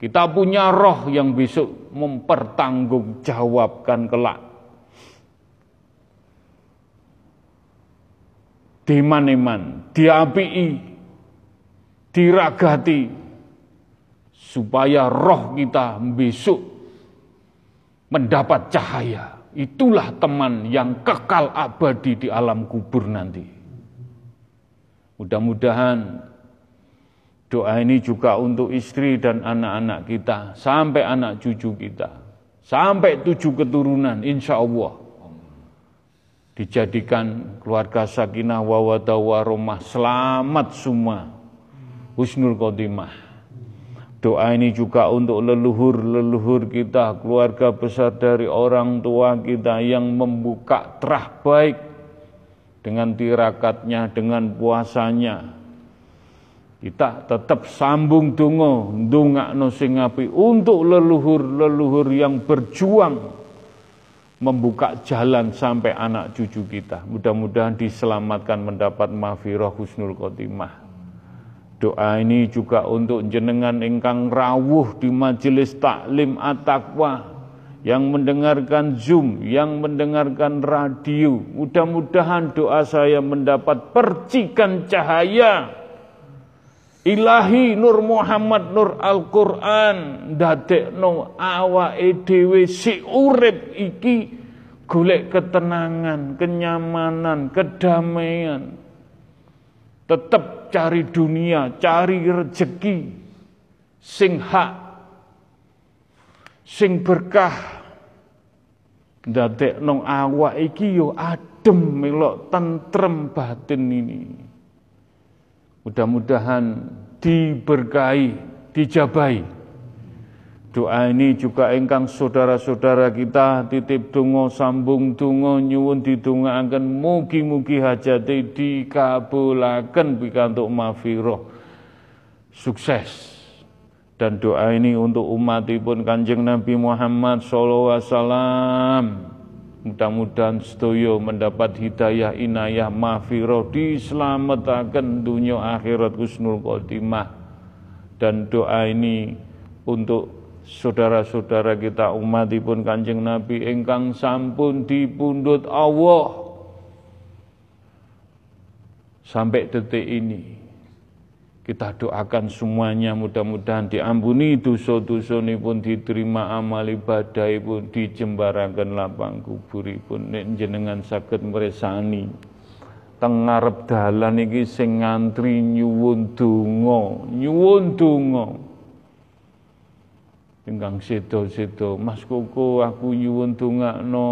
Kita punya roh yang besok mempertanggungjawabkan kelak. Diman-iman, diapii, diragati, supaya roh kita besok mendapat cahaya. Itulah teman yang kekal abadi di alam kubur nanti. Mudah-mudahan doa ini juga untuk istri dan anak-anak kita, sampai anak cucu kita, sampai tujuh keturunan, insya Allah. Dijadikan keluarga sakinah wawada waromah, selamat semua. Husnul Khotimah. Doa ini juga untuk leluhur-leluhur kita, keluarga besar dari orang tua kita yang membuka terah baik dengan tirakatnya, dengan puasanya. Kita tetap sambung dungo, no sing api untuk leluhur-leluhur yang berjuang membuka jalan sampai anak cucu kita. Mudah-mudahan diselamatkan mendapat mafiroh husnul khotimah. Doa ini juga untuk jenengan ingkang rawuh di majelis taklim at-taqwa yang mendengarkan Zoom, yang mendengarkan radio. Mudah-mudahan doa saya mendapat percikan cahaya Ilahi Nur Muhammad Nur Al-Qur'an dadekno awake dhewe si urip iki golek ketenangan, kenyamanan, kedamaian. Tetap cari dunia, cari rezeki sing hak sing berkah. Nong awak iki yo adem melok tentrem batin ini. Mudah-mudahan diberkahi dijabai Doa ini juga engkang saudara-saudara kita titip tungo sambung tungo nyuwun akan mugi-mugi hajate dikabulaken pikantuk mafiroh sukses. Dan doa ini untuk umatipun Kanjeng Nabi Muhammad sallallahu alaihi wasallam mudah-mudahan sedoyo mendapat hidayah inayah mafiroh diselamatkan dunia akhirat husnul khotimah. Dan doa ini untuk saudara-saudara kita umatipun Kanjeng Nabi ingkang sampun dipundhut Allah. Sampai detik ini kita doakan semuanya mudah-mudahan diampuni dosa-dosa pun diterima amal ibadah pun dijembarakan lapang kuburipun. Nek jenengan saged meresani teng ngarep dalan iki sing ngantri nyuwun donga nyuwun donga ingkang sedo-sedo Mas Kuku aku nyuwun dongakno.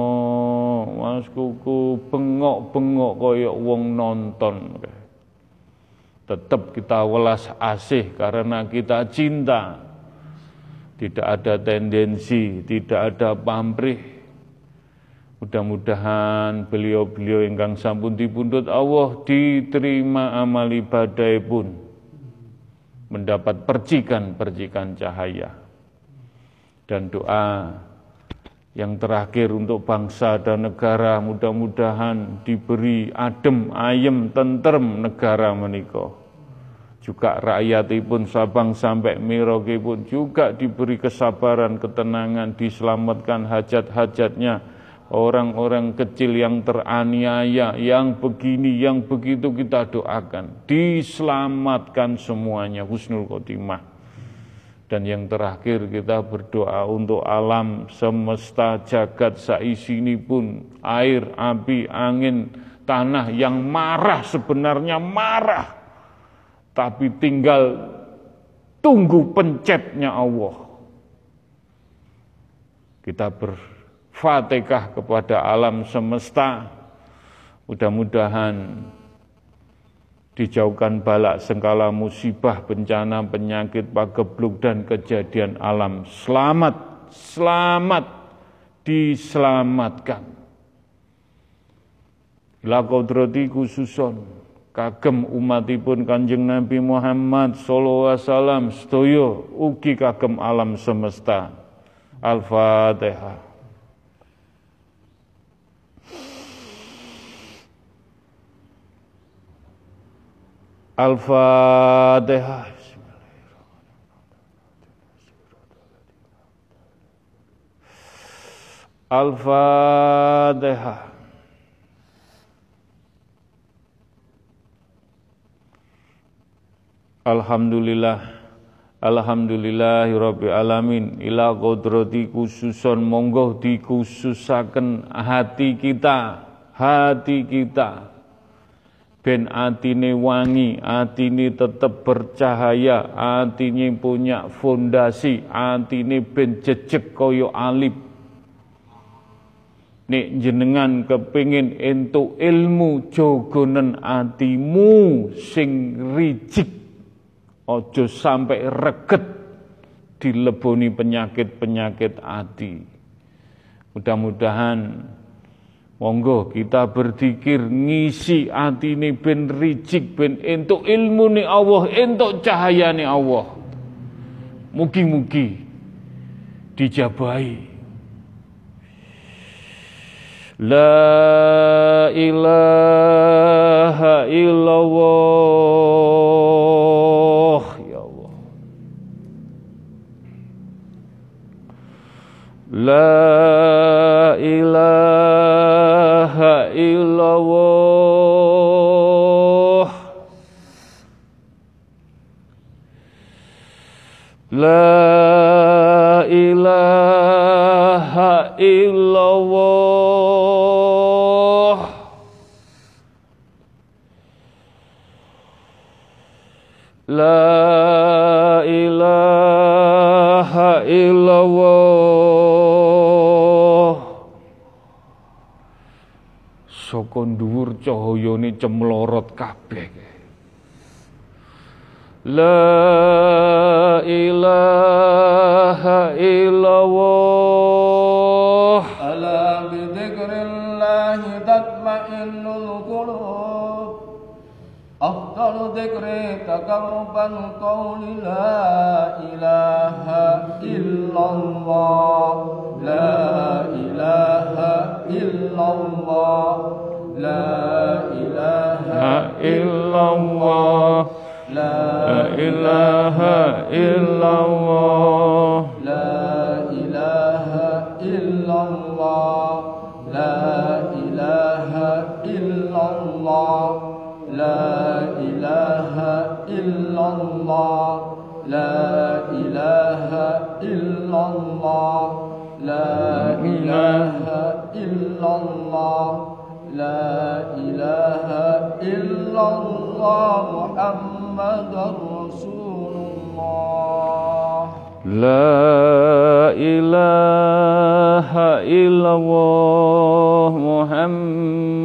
Mas Kuku bengok-bengok kaya wong nonton. Tetap kita welas asih karena kita cinta. Tidak ada tendensi tidak ada pamrih. Mudah-mudahan beliau-beliau ingkang sampun dipundhut Allah diterima amal ibadah pun. Mendapat percikan-percikan cahaya dan doa yang terakhir untuk bangsa dan negara mudah-mudahan diberi adem, ayem, tentrem negara menikah. Juga rakyat pun Sabang sampai Merauke pun juga diberi kesabaran, ketenangan, diselamatkan hajat-hajatnya, orang-orang kecil yang teraniaya, yang begini, yang begitu kita doakan. Diselamatkan semuanya, husnul khotimah. Dan yang terakhir kita berdoa untuk alam semesta jagat saisi ini pun air, api, angin, tanah yang marah sebenarnya marah. Tapi tinggal tunggu pencetnya Allah. Kita berfatihah kepada alam semesta. Mudah-mudahan dijauhkan balak sengkala musibah, bencana, penyakit, pagebluk dan kejadian alam. Selamat, selamat, diselamatkan. Lakodrati khususon kagem umatipun Kanjeng Nabi Muhammad sallallahu alaihi wasallam sedaya ugi kagem alam semesta. Al-Fatihah. Al-Fatihah. Al-Fatihah. Alhamdulillah. Alhamdulillahirabbil alamin. Ila qudrati khususon. Monggo dikhususaken hati kita. Hati kita ben atine wangi, atine tetep bercahaya, atine punya fondasi, atine ben jejeg kaya alip. Nek jenengan kepingin entuk ilmu jogonen atimu sing rijik ojo sampai reget dileboni penyakit-penyakit ati. Mudah-mudahan Monggo kita berzikir ngisi atine ben ricik ben entuk ilmu ni Allah, entuk cahaya ni Allah. Mugi-mugi dijabahi. La ilaha guyone cemlorot kabeh. La ilaha illallah. Ala bi dzikrillahi tatma'innul qulub. Afdalu dzikri taqarruban qawli la ilaha illallah. Ilaha illallah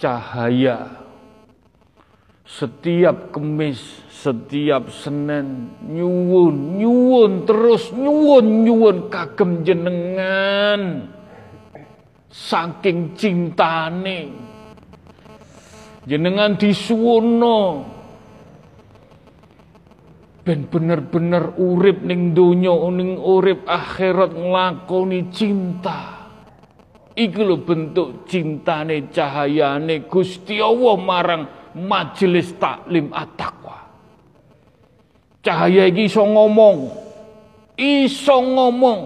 Cahaya. Setiap kemis, setiap Senin nyuwun, nyuwun terus nyuwun, nyuwun kagem jenengan. saking cintane. Jenengan disuwono. Ben bener-bener urip ning donya ning urip akhirat nglakoni cinta iki lho bentuk cintane cahayane. Gusti Allah marang majelis taklim at-taqwa. Cahaya iki iso ngomong. Iso ngomong.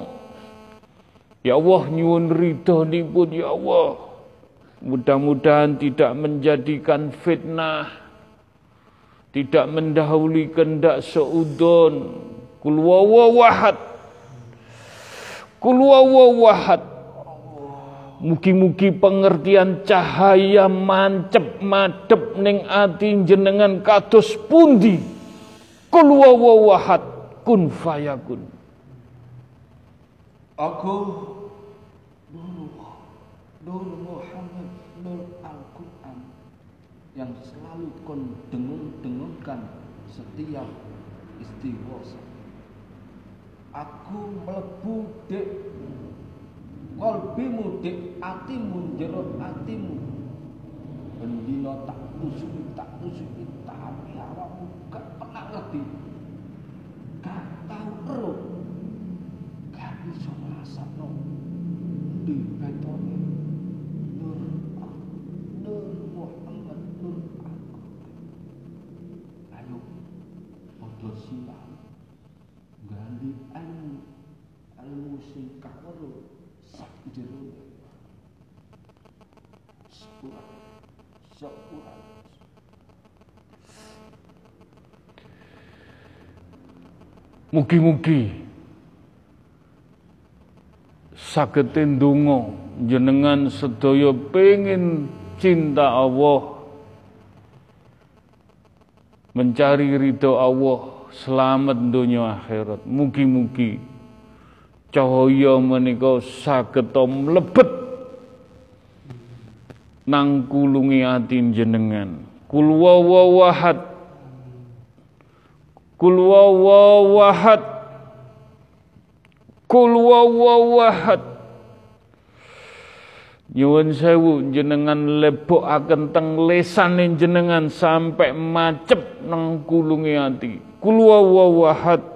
Ya Allah nyuwun ridhonipun ya Allah. Mudah-mudahan tidak menjadikan fitnah. Tidak mendahului kendak seudon. Kul wawahad kul wawahad Mugi-mugi pengertian cahaya mancep madep ning ati jenengan kados pundi kul wawahad kun fayakun Aku Nur Nur Muhammad Nur Al-Quran yang selalu kon dengung-dengungkan setiap istighosa. Aku melebu dek kolbimu dek atimu jero atimu. Bendino tak kusui tak kusui tapi awakmu gak pernah ngerti. Gak tahu ero. Gak bisa ngrasakno di betone Nur Nur Muhammad Nur Ayo padha silang ganti ilmu ilmu sing kawero jero sepura sepura Mugi-mugi ndonga jenengan sedaya pengin cinta Allah mencari ridho Allah selamat dunia akhirat. Mugi-mugi cahaya menika saged mlebet nang kulungi ati jenengan kul wawahad kul wawahad kul wawahad Nyuwun sewu jenengan lebokaken teng lesane jenengan sampai macep nang kulungi ati. Kul wawahad.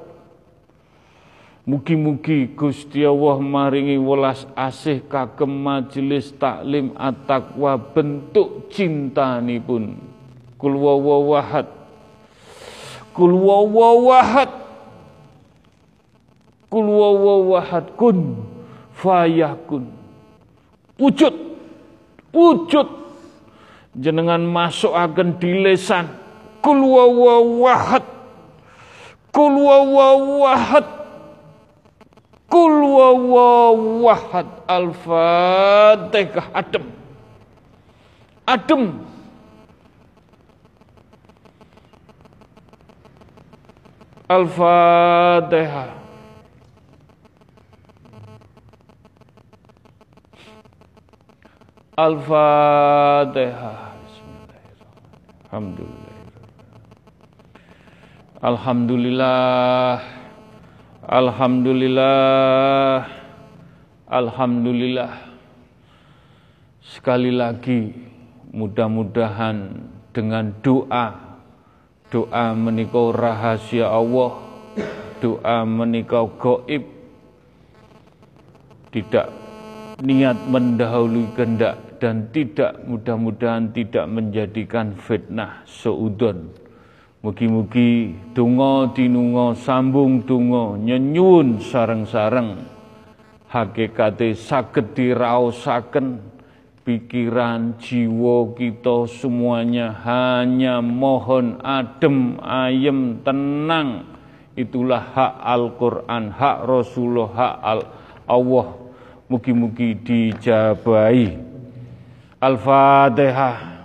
Mugi-mugi Gusti Allah maringi welas asih kagem majelis taklim at-taqwa bentuk cintanipun. Kul wawahad. Kul wawahad. Kul wawahad kun fayakun wujud wujud jenengan masuk akan di lesan kul wawahad kul wawahad kul wawahad al-fatihah adem adem al-fatihah Al-Fatihah. Alhamdulillah. Alhamdulillah. Alhamdulillah. Alhamdulillah. Sekali lagi mudah-mudahan dengan doa doa menikau rahasia Allah doa menikau goib tidak niat mendahului kehendak dan tidak mudah-mudahan tidak menjadikan fitnah seudon. Mugi-mugi tungo dinungo sambung tungo nyenyun sareng-sareng. Hakikate saged diraosaken. Pikiran jiwa kita semuanya hanya mohon adem ayem tenang. Itulah hak Al-Qur'an hak Rasulullah hak Al Allah. Mugi-mugi dijabahi. Al-Fatihah.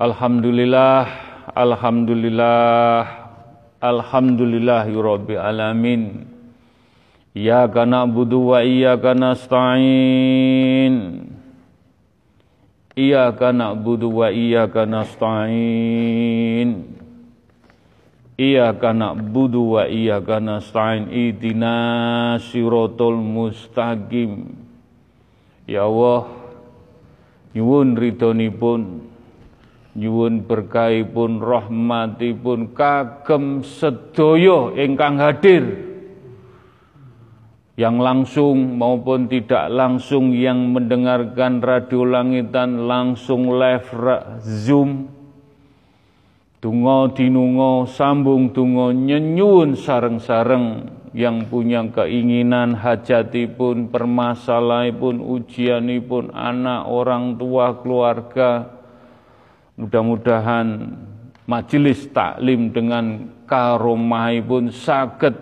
Alhamdulillah, Alhamdulillah, Alhamdulillahirabbil alamin. Iyyaka na'budu wa iyyaka nasta'in. Iyyaka na'budu wa iyyaka nasta'in. Iyyaka na'budu wa iyyaka nasta'in ihdina siratal mustaqim. Ya Allah, nyuwun ridhonipun, nyuwun berkahipun, rahmatipun kagem sedaya ingkang hadir yang langsung maupun tidak langsung yang mendengarkan radio langitan langsung live zoom Tungo dinungo sambung tungo nyenyun sareng-sareng yang punya keinginan hajatipun, permasalahanipun, ujianipun anak, orang tua, keluarga. Mudah-mudahan majelis taklim dengan karomahipun saged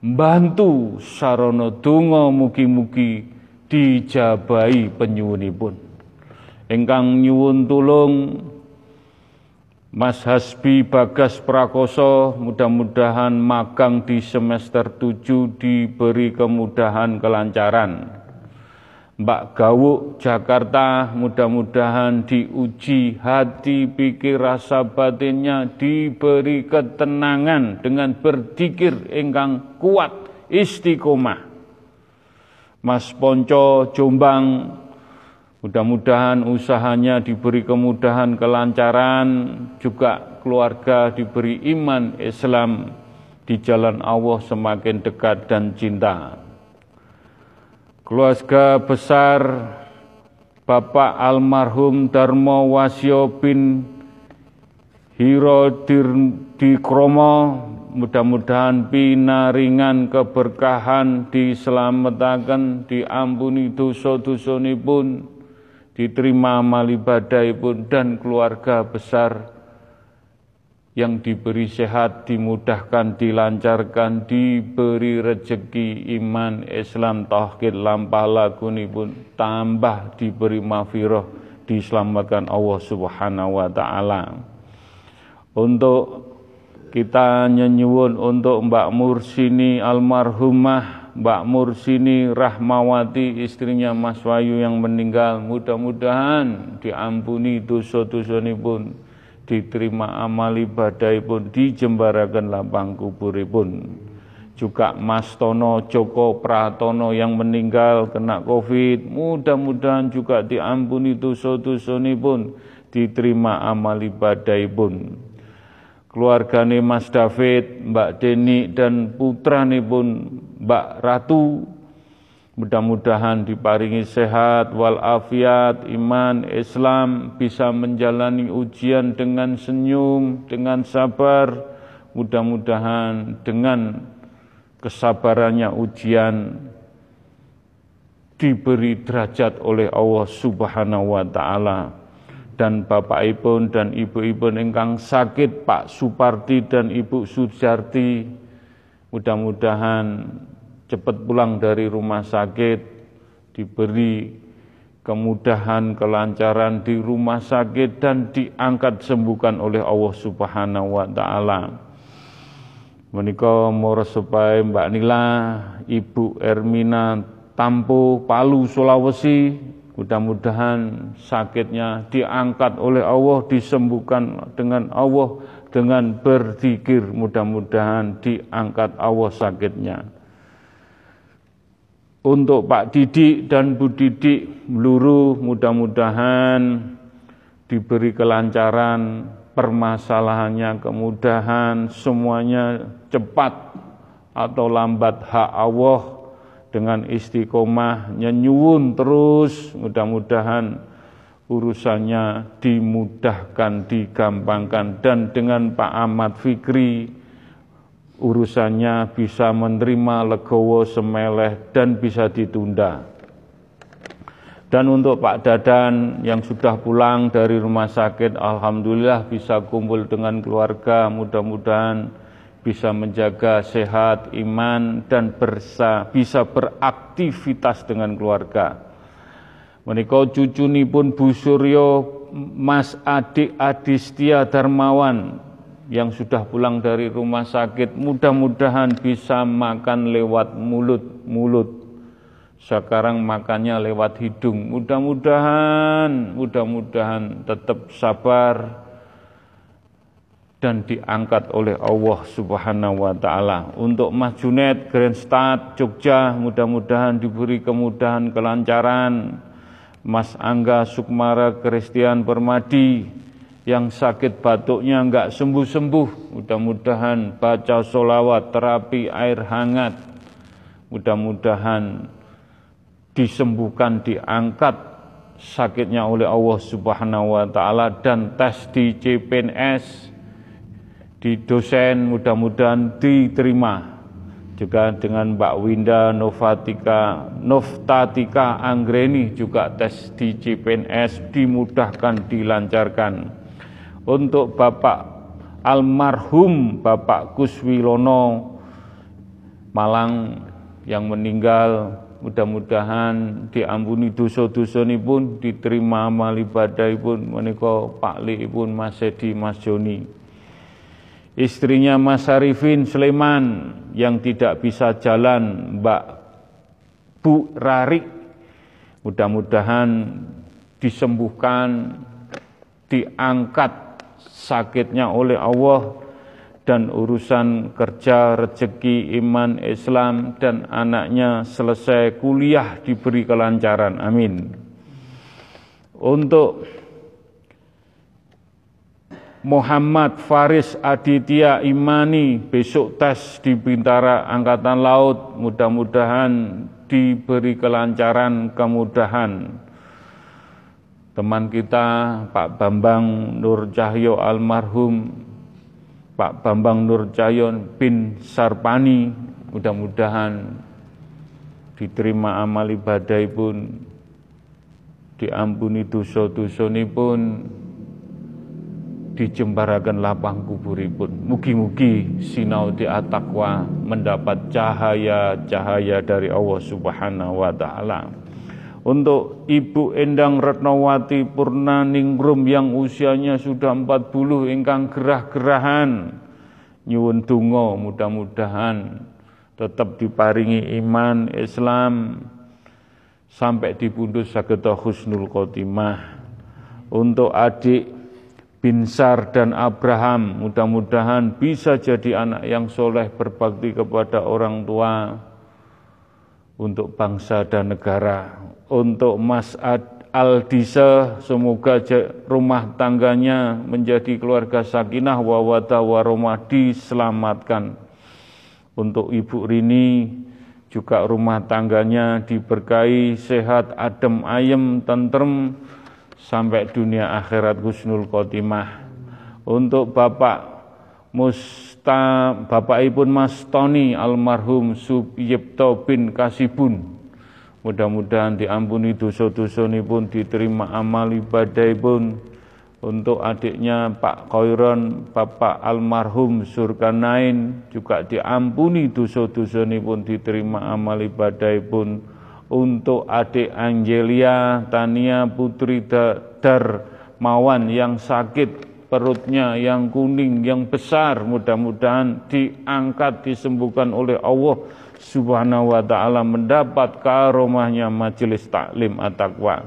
bantu sarana donga mugi-mugi dijabahi penyuwunipun. Engkang nyuwun tulung Mas Hasbi Bagas Prakoso mudah-mudahan magang di semester 7 diberi kemudahan kelancaran. Mbak Gawuk Jakarta mudah-mudahan diuji hati pikir rasa batinnya diberi ketenangan dengan berzikir engkang kuat istiqomah. Mas Ponco Jombang Mudah-mudahan usahanya diberi kemudahan, kelancaran, juga keluarga diberi iman Islam di jalan Allah semakin dekat dan cinta. Keluarga besar Bapak almarhum Darmo Wasyo bin Hiro Dikromo mudah-mudahan pinaringan keberkahan diselamatkan diampuni dosa-dosa pun diterima amal ibadah pun dan keluarga besar yang diberi sehat, dimudahkan, dilancarkan, diberi rezeki iman, Islam, tauhid, lampah lagu ini pun tambah diberi mafiroh, diselamatkan Allah Subhanahu wa taala. Untuk kita nyenyuwun untuk Mbak Mursini almarhumah Mbak Mursini Rahmawati istrinya Mas Wayu yang meninggal mudah-mudahan diampuni dosa-dosa pun diterima amal ibadah pun dijembarakan lapang kubur pun juga Mas Tono Joko Pratono yang meninggal kena covid mudah-mudahan juga diampuni dosa-dosa pun diterima amal ibadah pun keluargane Mas David, Mbak Deni dan putra pun Mbak Ratu mudah-mudahan diparingi sehat walafiat iman Islam bisa menjalani ujian dengan senyum dengan sabar. Mudah-mudahan dengan kesabarannya ujian diberi derajat oleh Allah Subhanahu wa taala. Dan bapak ibu dan ibu-ibu ingkang sakit Pak Suparti dan Ibu Sujarti mudah-mudahan cepat pulang dari rumah sakit diberi kemudahan kelancaran di rumah sakit dan diangkat sembuhkan oleh Allah Subhanahu wa taala menika mora supaya Mbak Nila Ibu Ermina Tampo Palu Sulawesi Mudah-mudahan sakitnya diangkat oleh Allah, disembuhkan dengan Allah dengan berzikir. Mudah-mudahan diangkat Allah sakitnya. Untuk Pak Didik dan Bu Didik meluru mudah-mudahan diberi kelancaran permasalahannya, kemudahan semuanya cepat atau lambat hak Allah dengan istiqomah nyenyuwun terus. Mudah-mudahan urusannya dimudahkan, digampangkan. Dan dengan Pak Ahmad Fikri urusannya bisa menerima legowo semeleh dan bisa ditunda. Dan untuk Pak Dadan yang sudah pulang dari rumah sakit, Alhamdulillah bisa kumpul dengan keluarga, mudah-mudahan bisa menjaga sehat iman dan bersa, bisa beraktivitas dengan keluarga. Menika pun Bu Suryo Mas Adik Adistia Darmawan yang sudah pulang dari rumah sakit mudah-mudahan bisa makan lewat mulut-mulut. Sekarang makannya lewat hidung. Mudah-mudahan, mudah-mudahan tetap sabar, dan diangkat oleh Allah Subhanahu wa taala. Untuk Mas Junet Grandstad Jogja mudah-mudahan diberi kemudahan kelancaran. Mas Angga Sukmara Kristian Permadi yang sakit batuknya enggak sembuh-sembuh, mudah-mudahan baca solawat, terapi air hangat, mudah-mudahan disembuhkan, diangkat sakitnya oleh Allah Subhanahu wa taala dan tes di CPNS di dosen mudah-mudahan diterima. Juga dengan Mbak Winda Novatika Noftatika Anggreni juga tes di CPNS dimudahkan dilancarkan untuk Bapak almarhum Bapak Kuswilono Malang yang meninggal mudah-mudahan diampuni dosa-dosa pun diterima amal ibadah pun menika Pak Li pun Mas Edi Mas Joni. Istrinya Mas Arifin Sleman yang tidak bisa jalan Mbak Bu Rari mudah-mudahan disembuhkan diangkat sakitnya oleh Allah dan urusan kerja, rezeki, iman, Islam dan anaknya selesai kuliah diberi kelancaran. Amin. Untuk Muhammad Faris Aditya Imani besok tes di Bintara Angkatan Laut mudah-mudahan diberi kelancaran kemudahan teman kita Pak Bambang Nur Cahyo almarhum Pak Bambang Nur Cahyo bin Sarpani mudah-mudahan diterima amal ibadah pun diampuni dosa-dosa pun dijembarakan lapang kuburipun. Mugi-mugi sinau di atakwa mendapat cahaya-cahaya dari Allah Subhanahu wa taala. Untuk Ibu Endang Retnowati Purna Ningrum yang usianya sudah 40 ingkang gerah-gerahan nyuwun donga mudah-mudahan tetap diparingi iman Islam sampai di pundus sageta husnul khotimah. Untuk adik Binsar dan Abraham mudah-mudahan bisa jadi anak yang soleh berbakti kepada orang tua untuk bangsa dan negara. Untuk Mas Aldisa semoga rumah tangganya menjadi keluarga sakinah wawata waromah diselamatkan. Untuk Ibu Rini juga rumah tangganya diberkahi sehat, adem, ayem, tentrem, sampai dunia akhirat husnul khotimah. Untuk Bapak Musta, Bapak Ibu Mas Tony almarhum Subyipto bin Kasibun. Mudah-mudahan diampuni dosa-dosa pun diterima amal ibadah pun untuk adiknya Pak Koiron, Bapak almarhum Surkanain juga diampuni dosa-dosa pun diterima amal ibadah pun untuk adik Angelia Tania Putri Darmawan yang sakit perutnya yang kuning yang besar mudah-mudahan diangkat disembuhkan oleh Allah Subhanahu wa taala mendapat karomahnya majelis taklim at-taqwa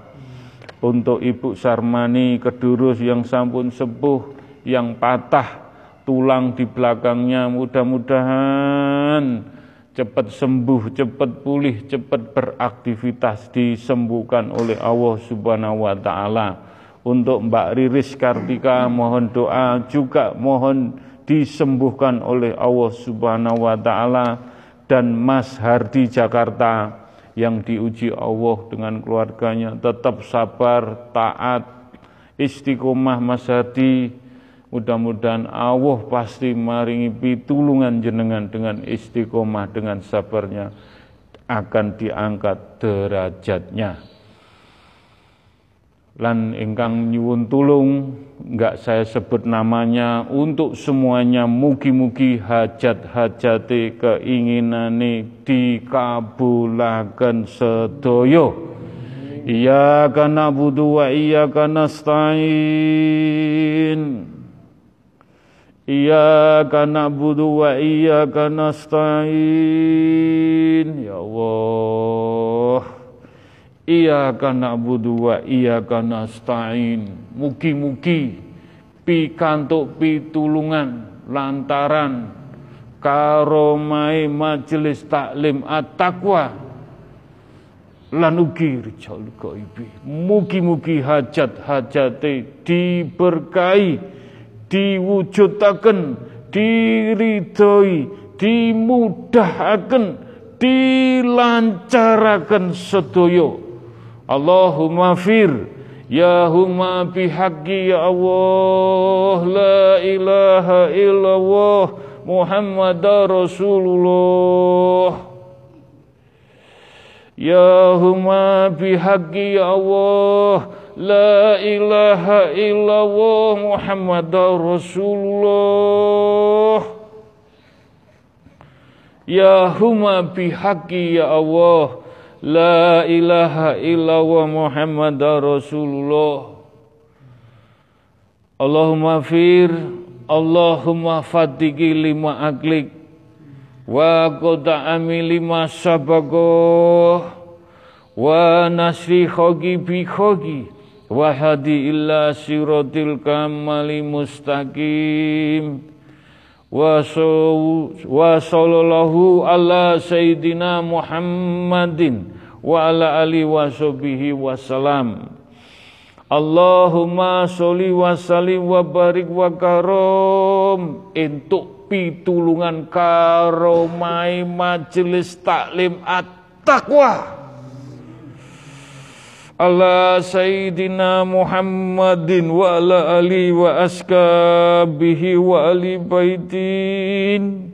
untuk Ibu Sarmani Kedurus yang sampun sepuh yang patah tulang di belakangnya mudah-mudahan cepat sembuh, cepat pulih, cepat beraktivitas disembuhkan oleh Allah Subhanahu wa taala. Untuk Mbak Riris Kartika mohon doa juga mohon disembuhkan oleh Allah Subhanahu wa taala dan Mas Hardi Jakarta yang diuji Allah dengan keluarganya tetap sabar, taat, istiqomah Mas Hardi Mudah-mudahan Allah pasti maringi pitulungan jenengan dengan istiqomah dengan sabarnya akan diangkat derajatnya. Lan ingkang nyuwun tulung enggak saya sebut namanya untuk semuanya mugi-mugi hajat-hajate keinginane dikabulaken sedoyo. Iya wa iya kana nasta'in. Iyyaka na'budu wa iyyaka nasta'in Ya Allah Iyyaka na'budu wa iyyaka nasta'in. Mugi-mugi pikantuk pitulungan lantaran karomai majelis taklim at-taqwa lan ugi rijal gaibi mugi-mugi hajat-hajate diberkahi diwujudaken diridhoi dimudahaken dilancaraken sedaya Allahumma fir. Ya huma bihaqqi ya Allah La ilaha illallah Muhammad Rasulullah. Ya huma bihaqqi ya Allah La ilaha illallah Muhammad Rasulullah. Ya huma bihaqqi ya Allah La ilaha illallah Muhammad Rasulullah. Allahumma fir Allahumma fatiki lima aklik Wa kota ami lima sabagoh Wa nasri khogi bi khogi Wa hadi illa siratil kamali mustaqim wa sallallahu ala sayyidina Muhammadin wa ala ali wa wasalam Allahumma sholli wa sallim wa barik wa karom. Entuk pitulungan karomai majelis taklim at-taqwa wa ala ali wa askabihi wa ali baitin.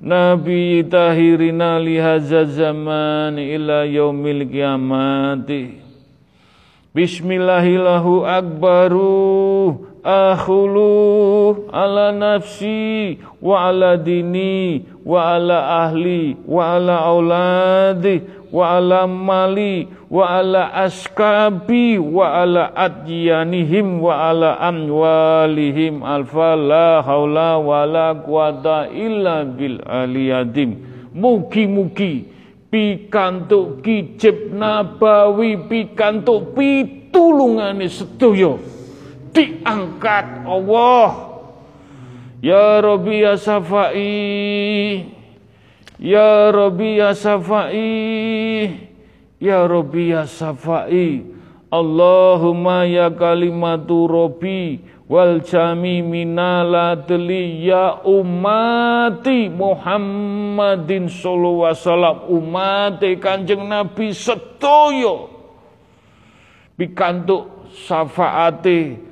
Nabi tahirina lihaza zaman ila yaumil kiamati Bismillahillahu akbaru akhulu ala nafsi wa ala dini wa ala ahli wa ala auladi wa ala mali wa ala askabi wa ala adyanihim wa ala amwalihim. Alfa la haula wa la quwata illa bil aliyadim. Mugi-mugi pikantuk kicip nabawi pikantuk pitulungane sedaya diangkat Allah. Ya Rabbi ya Safai Ya Rabbi ya Safai Ya Rabbi ya Safai Allahumma ya kalimatu Rabbi wal jami minala deli ya umati Muhammadin sallallahu wasallam. Umate Kanjeng Nabi setoyo pikantuk syafaate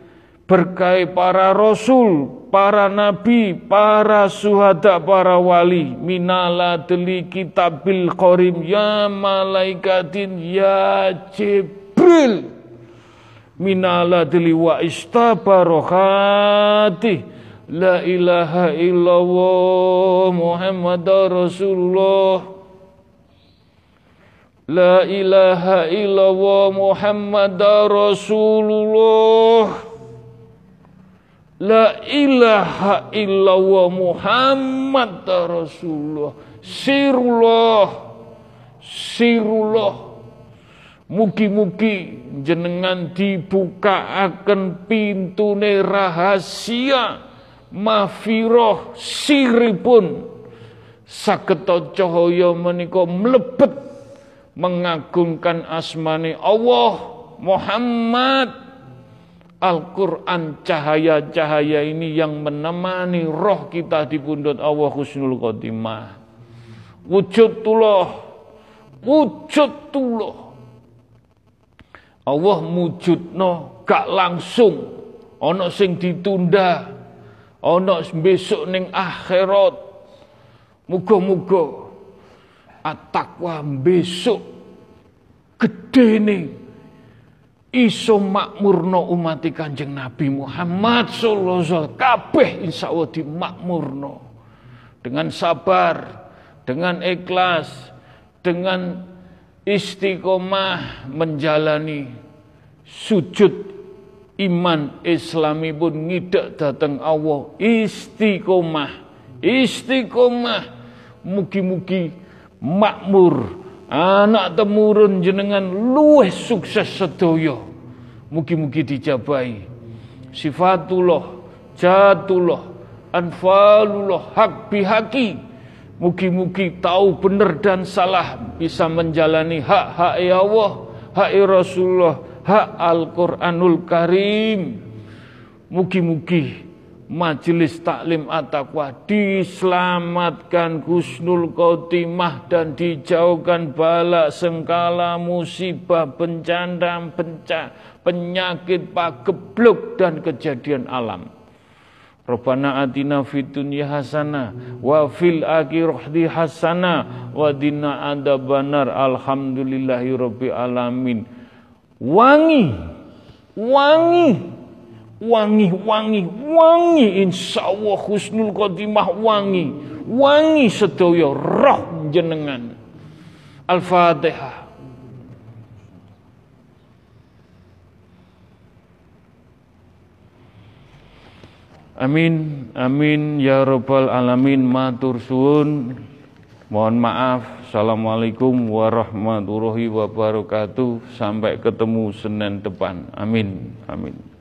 berkai para rasul, para nabi, para suhada, para wali, minala deli kitabil korim, ya malaikatin, ya Jibril, minala deli wa istabarohati, la ilaha illallah Muhammad Rasulullah, La ilaha illallah Muhammad Rasulullah La ilaha illallah Muhammad Rasulullah. Sirullah. Sirullah. Mugi-mugi jenengan dibuka akan pintu rahasia mafiroh siripun. Saketo cahaya menika mlebet mengagungkan asmani Allah Muhammad Al-Quran cahaya-cahaya ini yang menemani roh kita di pundut Allah Husnul Khotimah. Wujud tuloh, wujud tuloh. Allah no gak langsung, ono sing ditunda, ono besok ning akhirat. Muga-muga at-taqwa besok gede nih iso makmurno umat Kanjeng Nabi Muhammad sallallahu alaihi wasallam. Kabeh insyaallah dimakmurno. Dengan sabar, dengan ikhlas, dengan istiqomah menjalani sujud iman islami pun ngidak datang Allah. Istiqomah istiqomah. Mugi-mugi makmur anak temurun jenengan luwih sukses sedoyo mugi-mugi dijabai sifatullah, jatullah, anfalullah, hak bihaki. Mugi-mugi tahu benar dan salah bisa menjalani hak-hak ya Allah, hak ya Rasulullah, hak Al-Quranul Karim. Mugi-mugi majelis taklim at-taqwa diselamatkan husnul khotimah dan dijauhkan balak sengkala musibah bencana benca, penyakit pagebluk dan kejadian alam. Rabbana atina fid dunya hasanah wa fil akhirati hasanah wa dina adzabannar. Alhamdulillahi alamin. Wangi wangi wangi, wangi, wangi insya Allah husnul khotimah wangi, wangi sedaya roh jenengan. Al-Fatihah. Amin, amin ya rabbal alamin matur suwun. Mohon maaf. Assalamualaikum warahmatullahi wabarakatuh. Sampai ketemu Senin depan. Amin. Amin.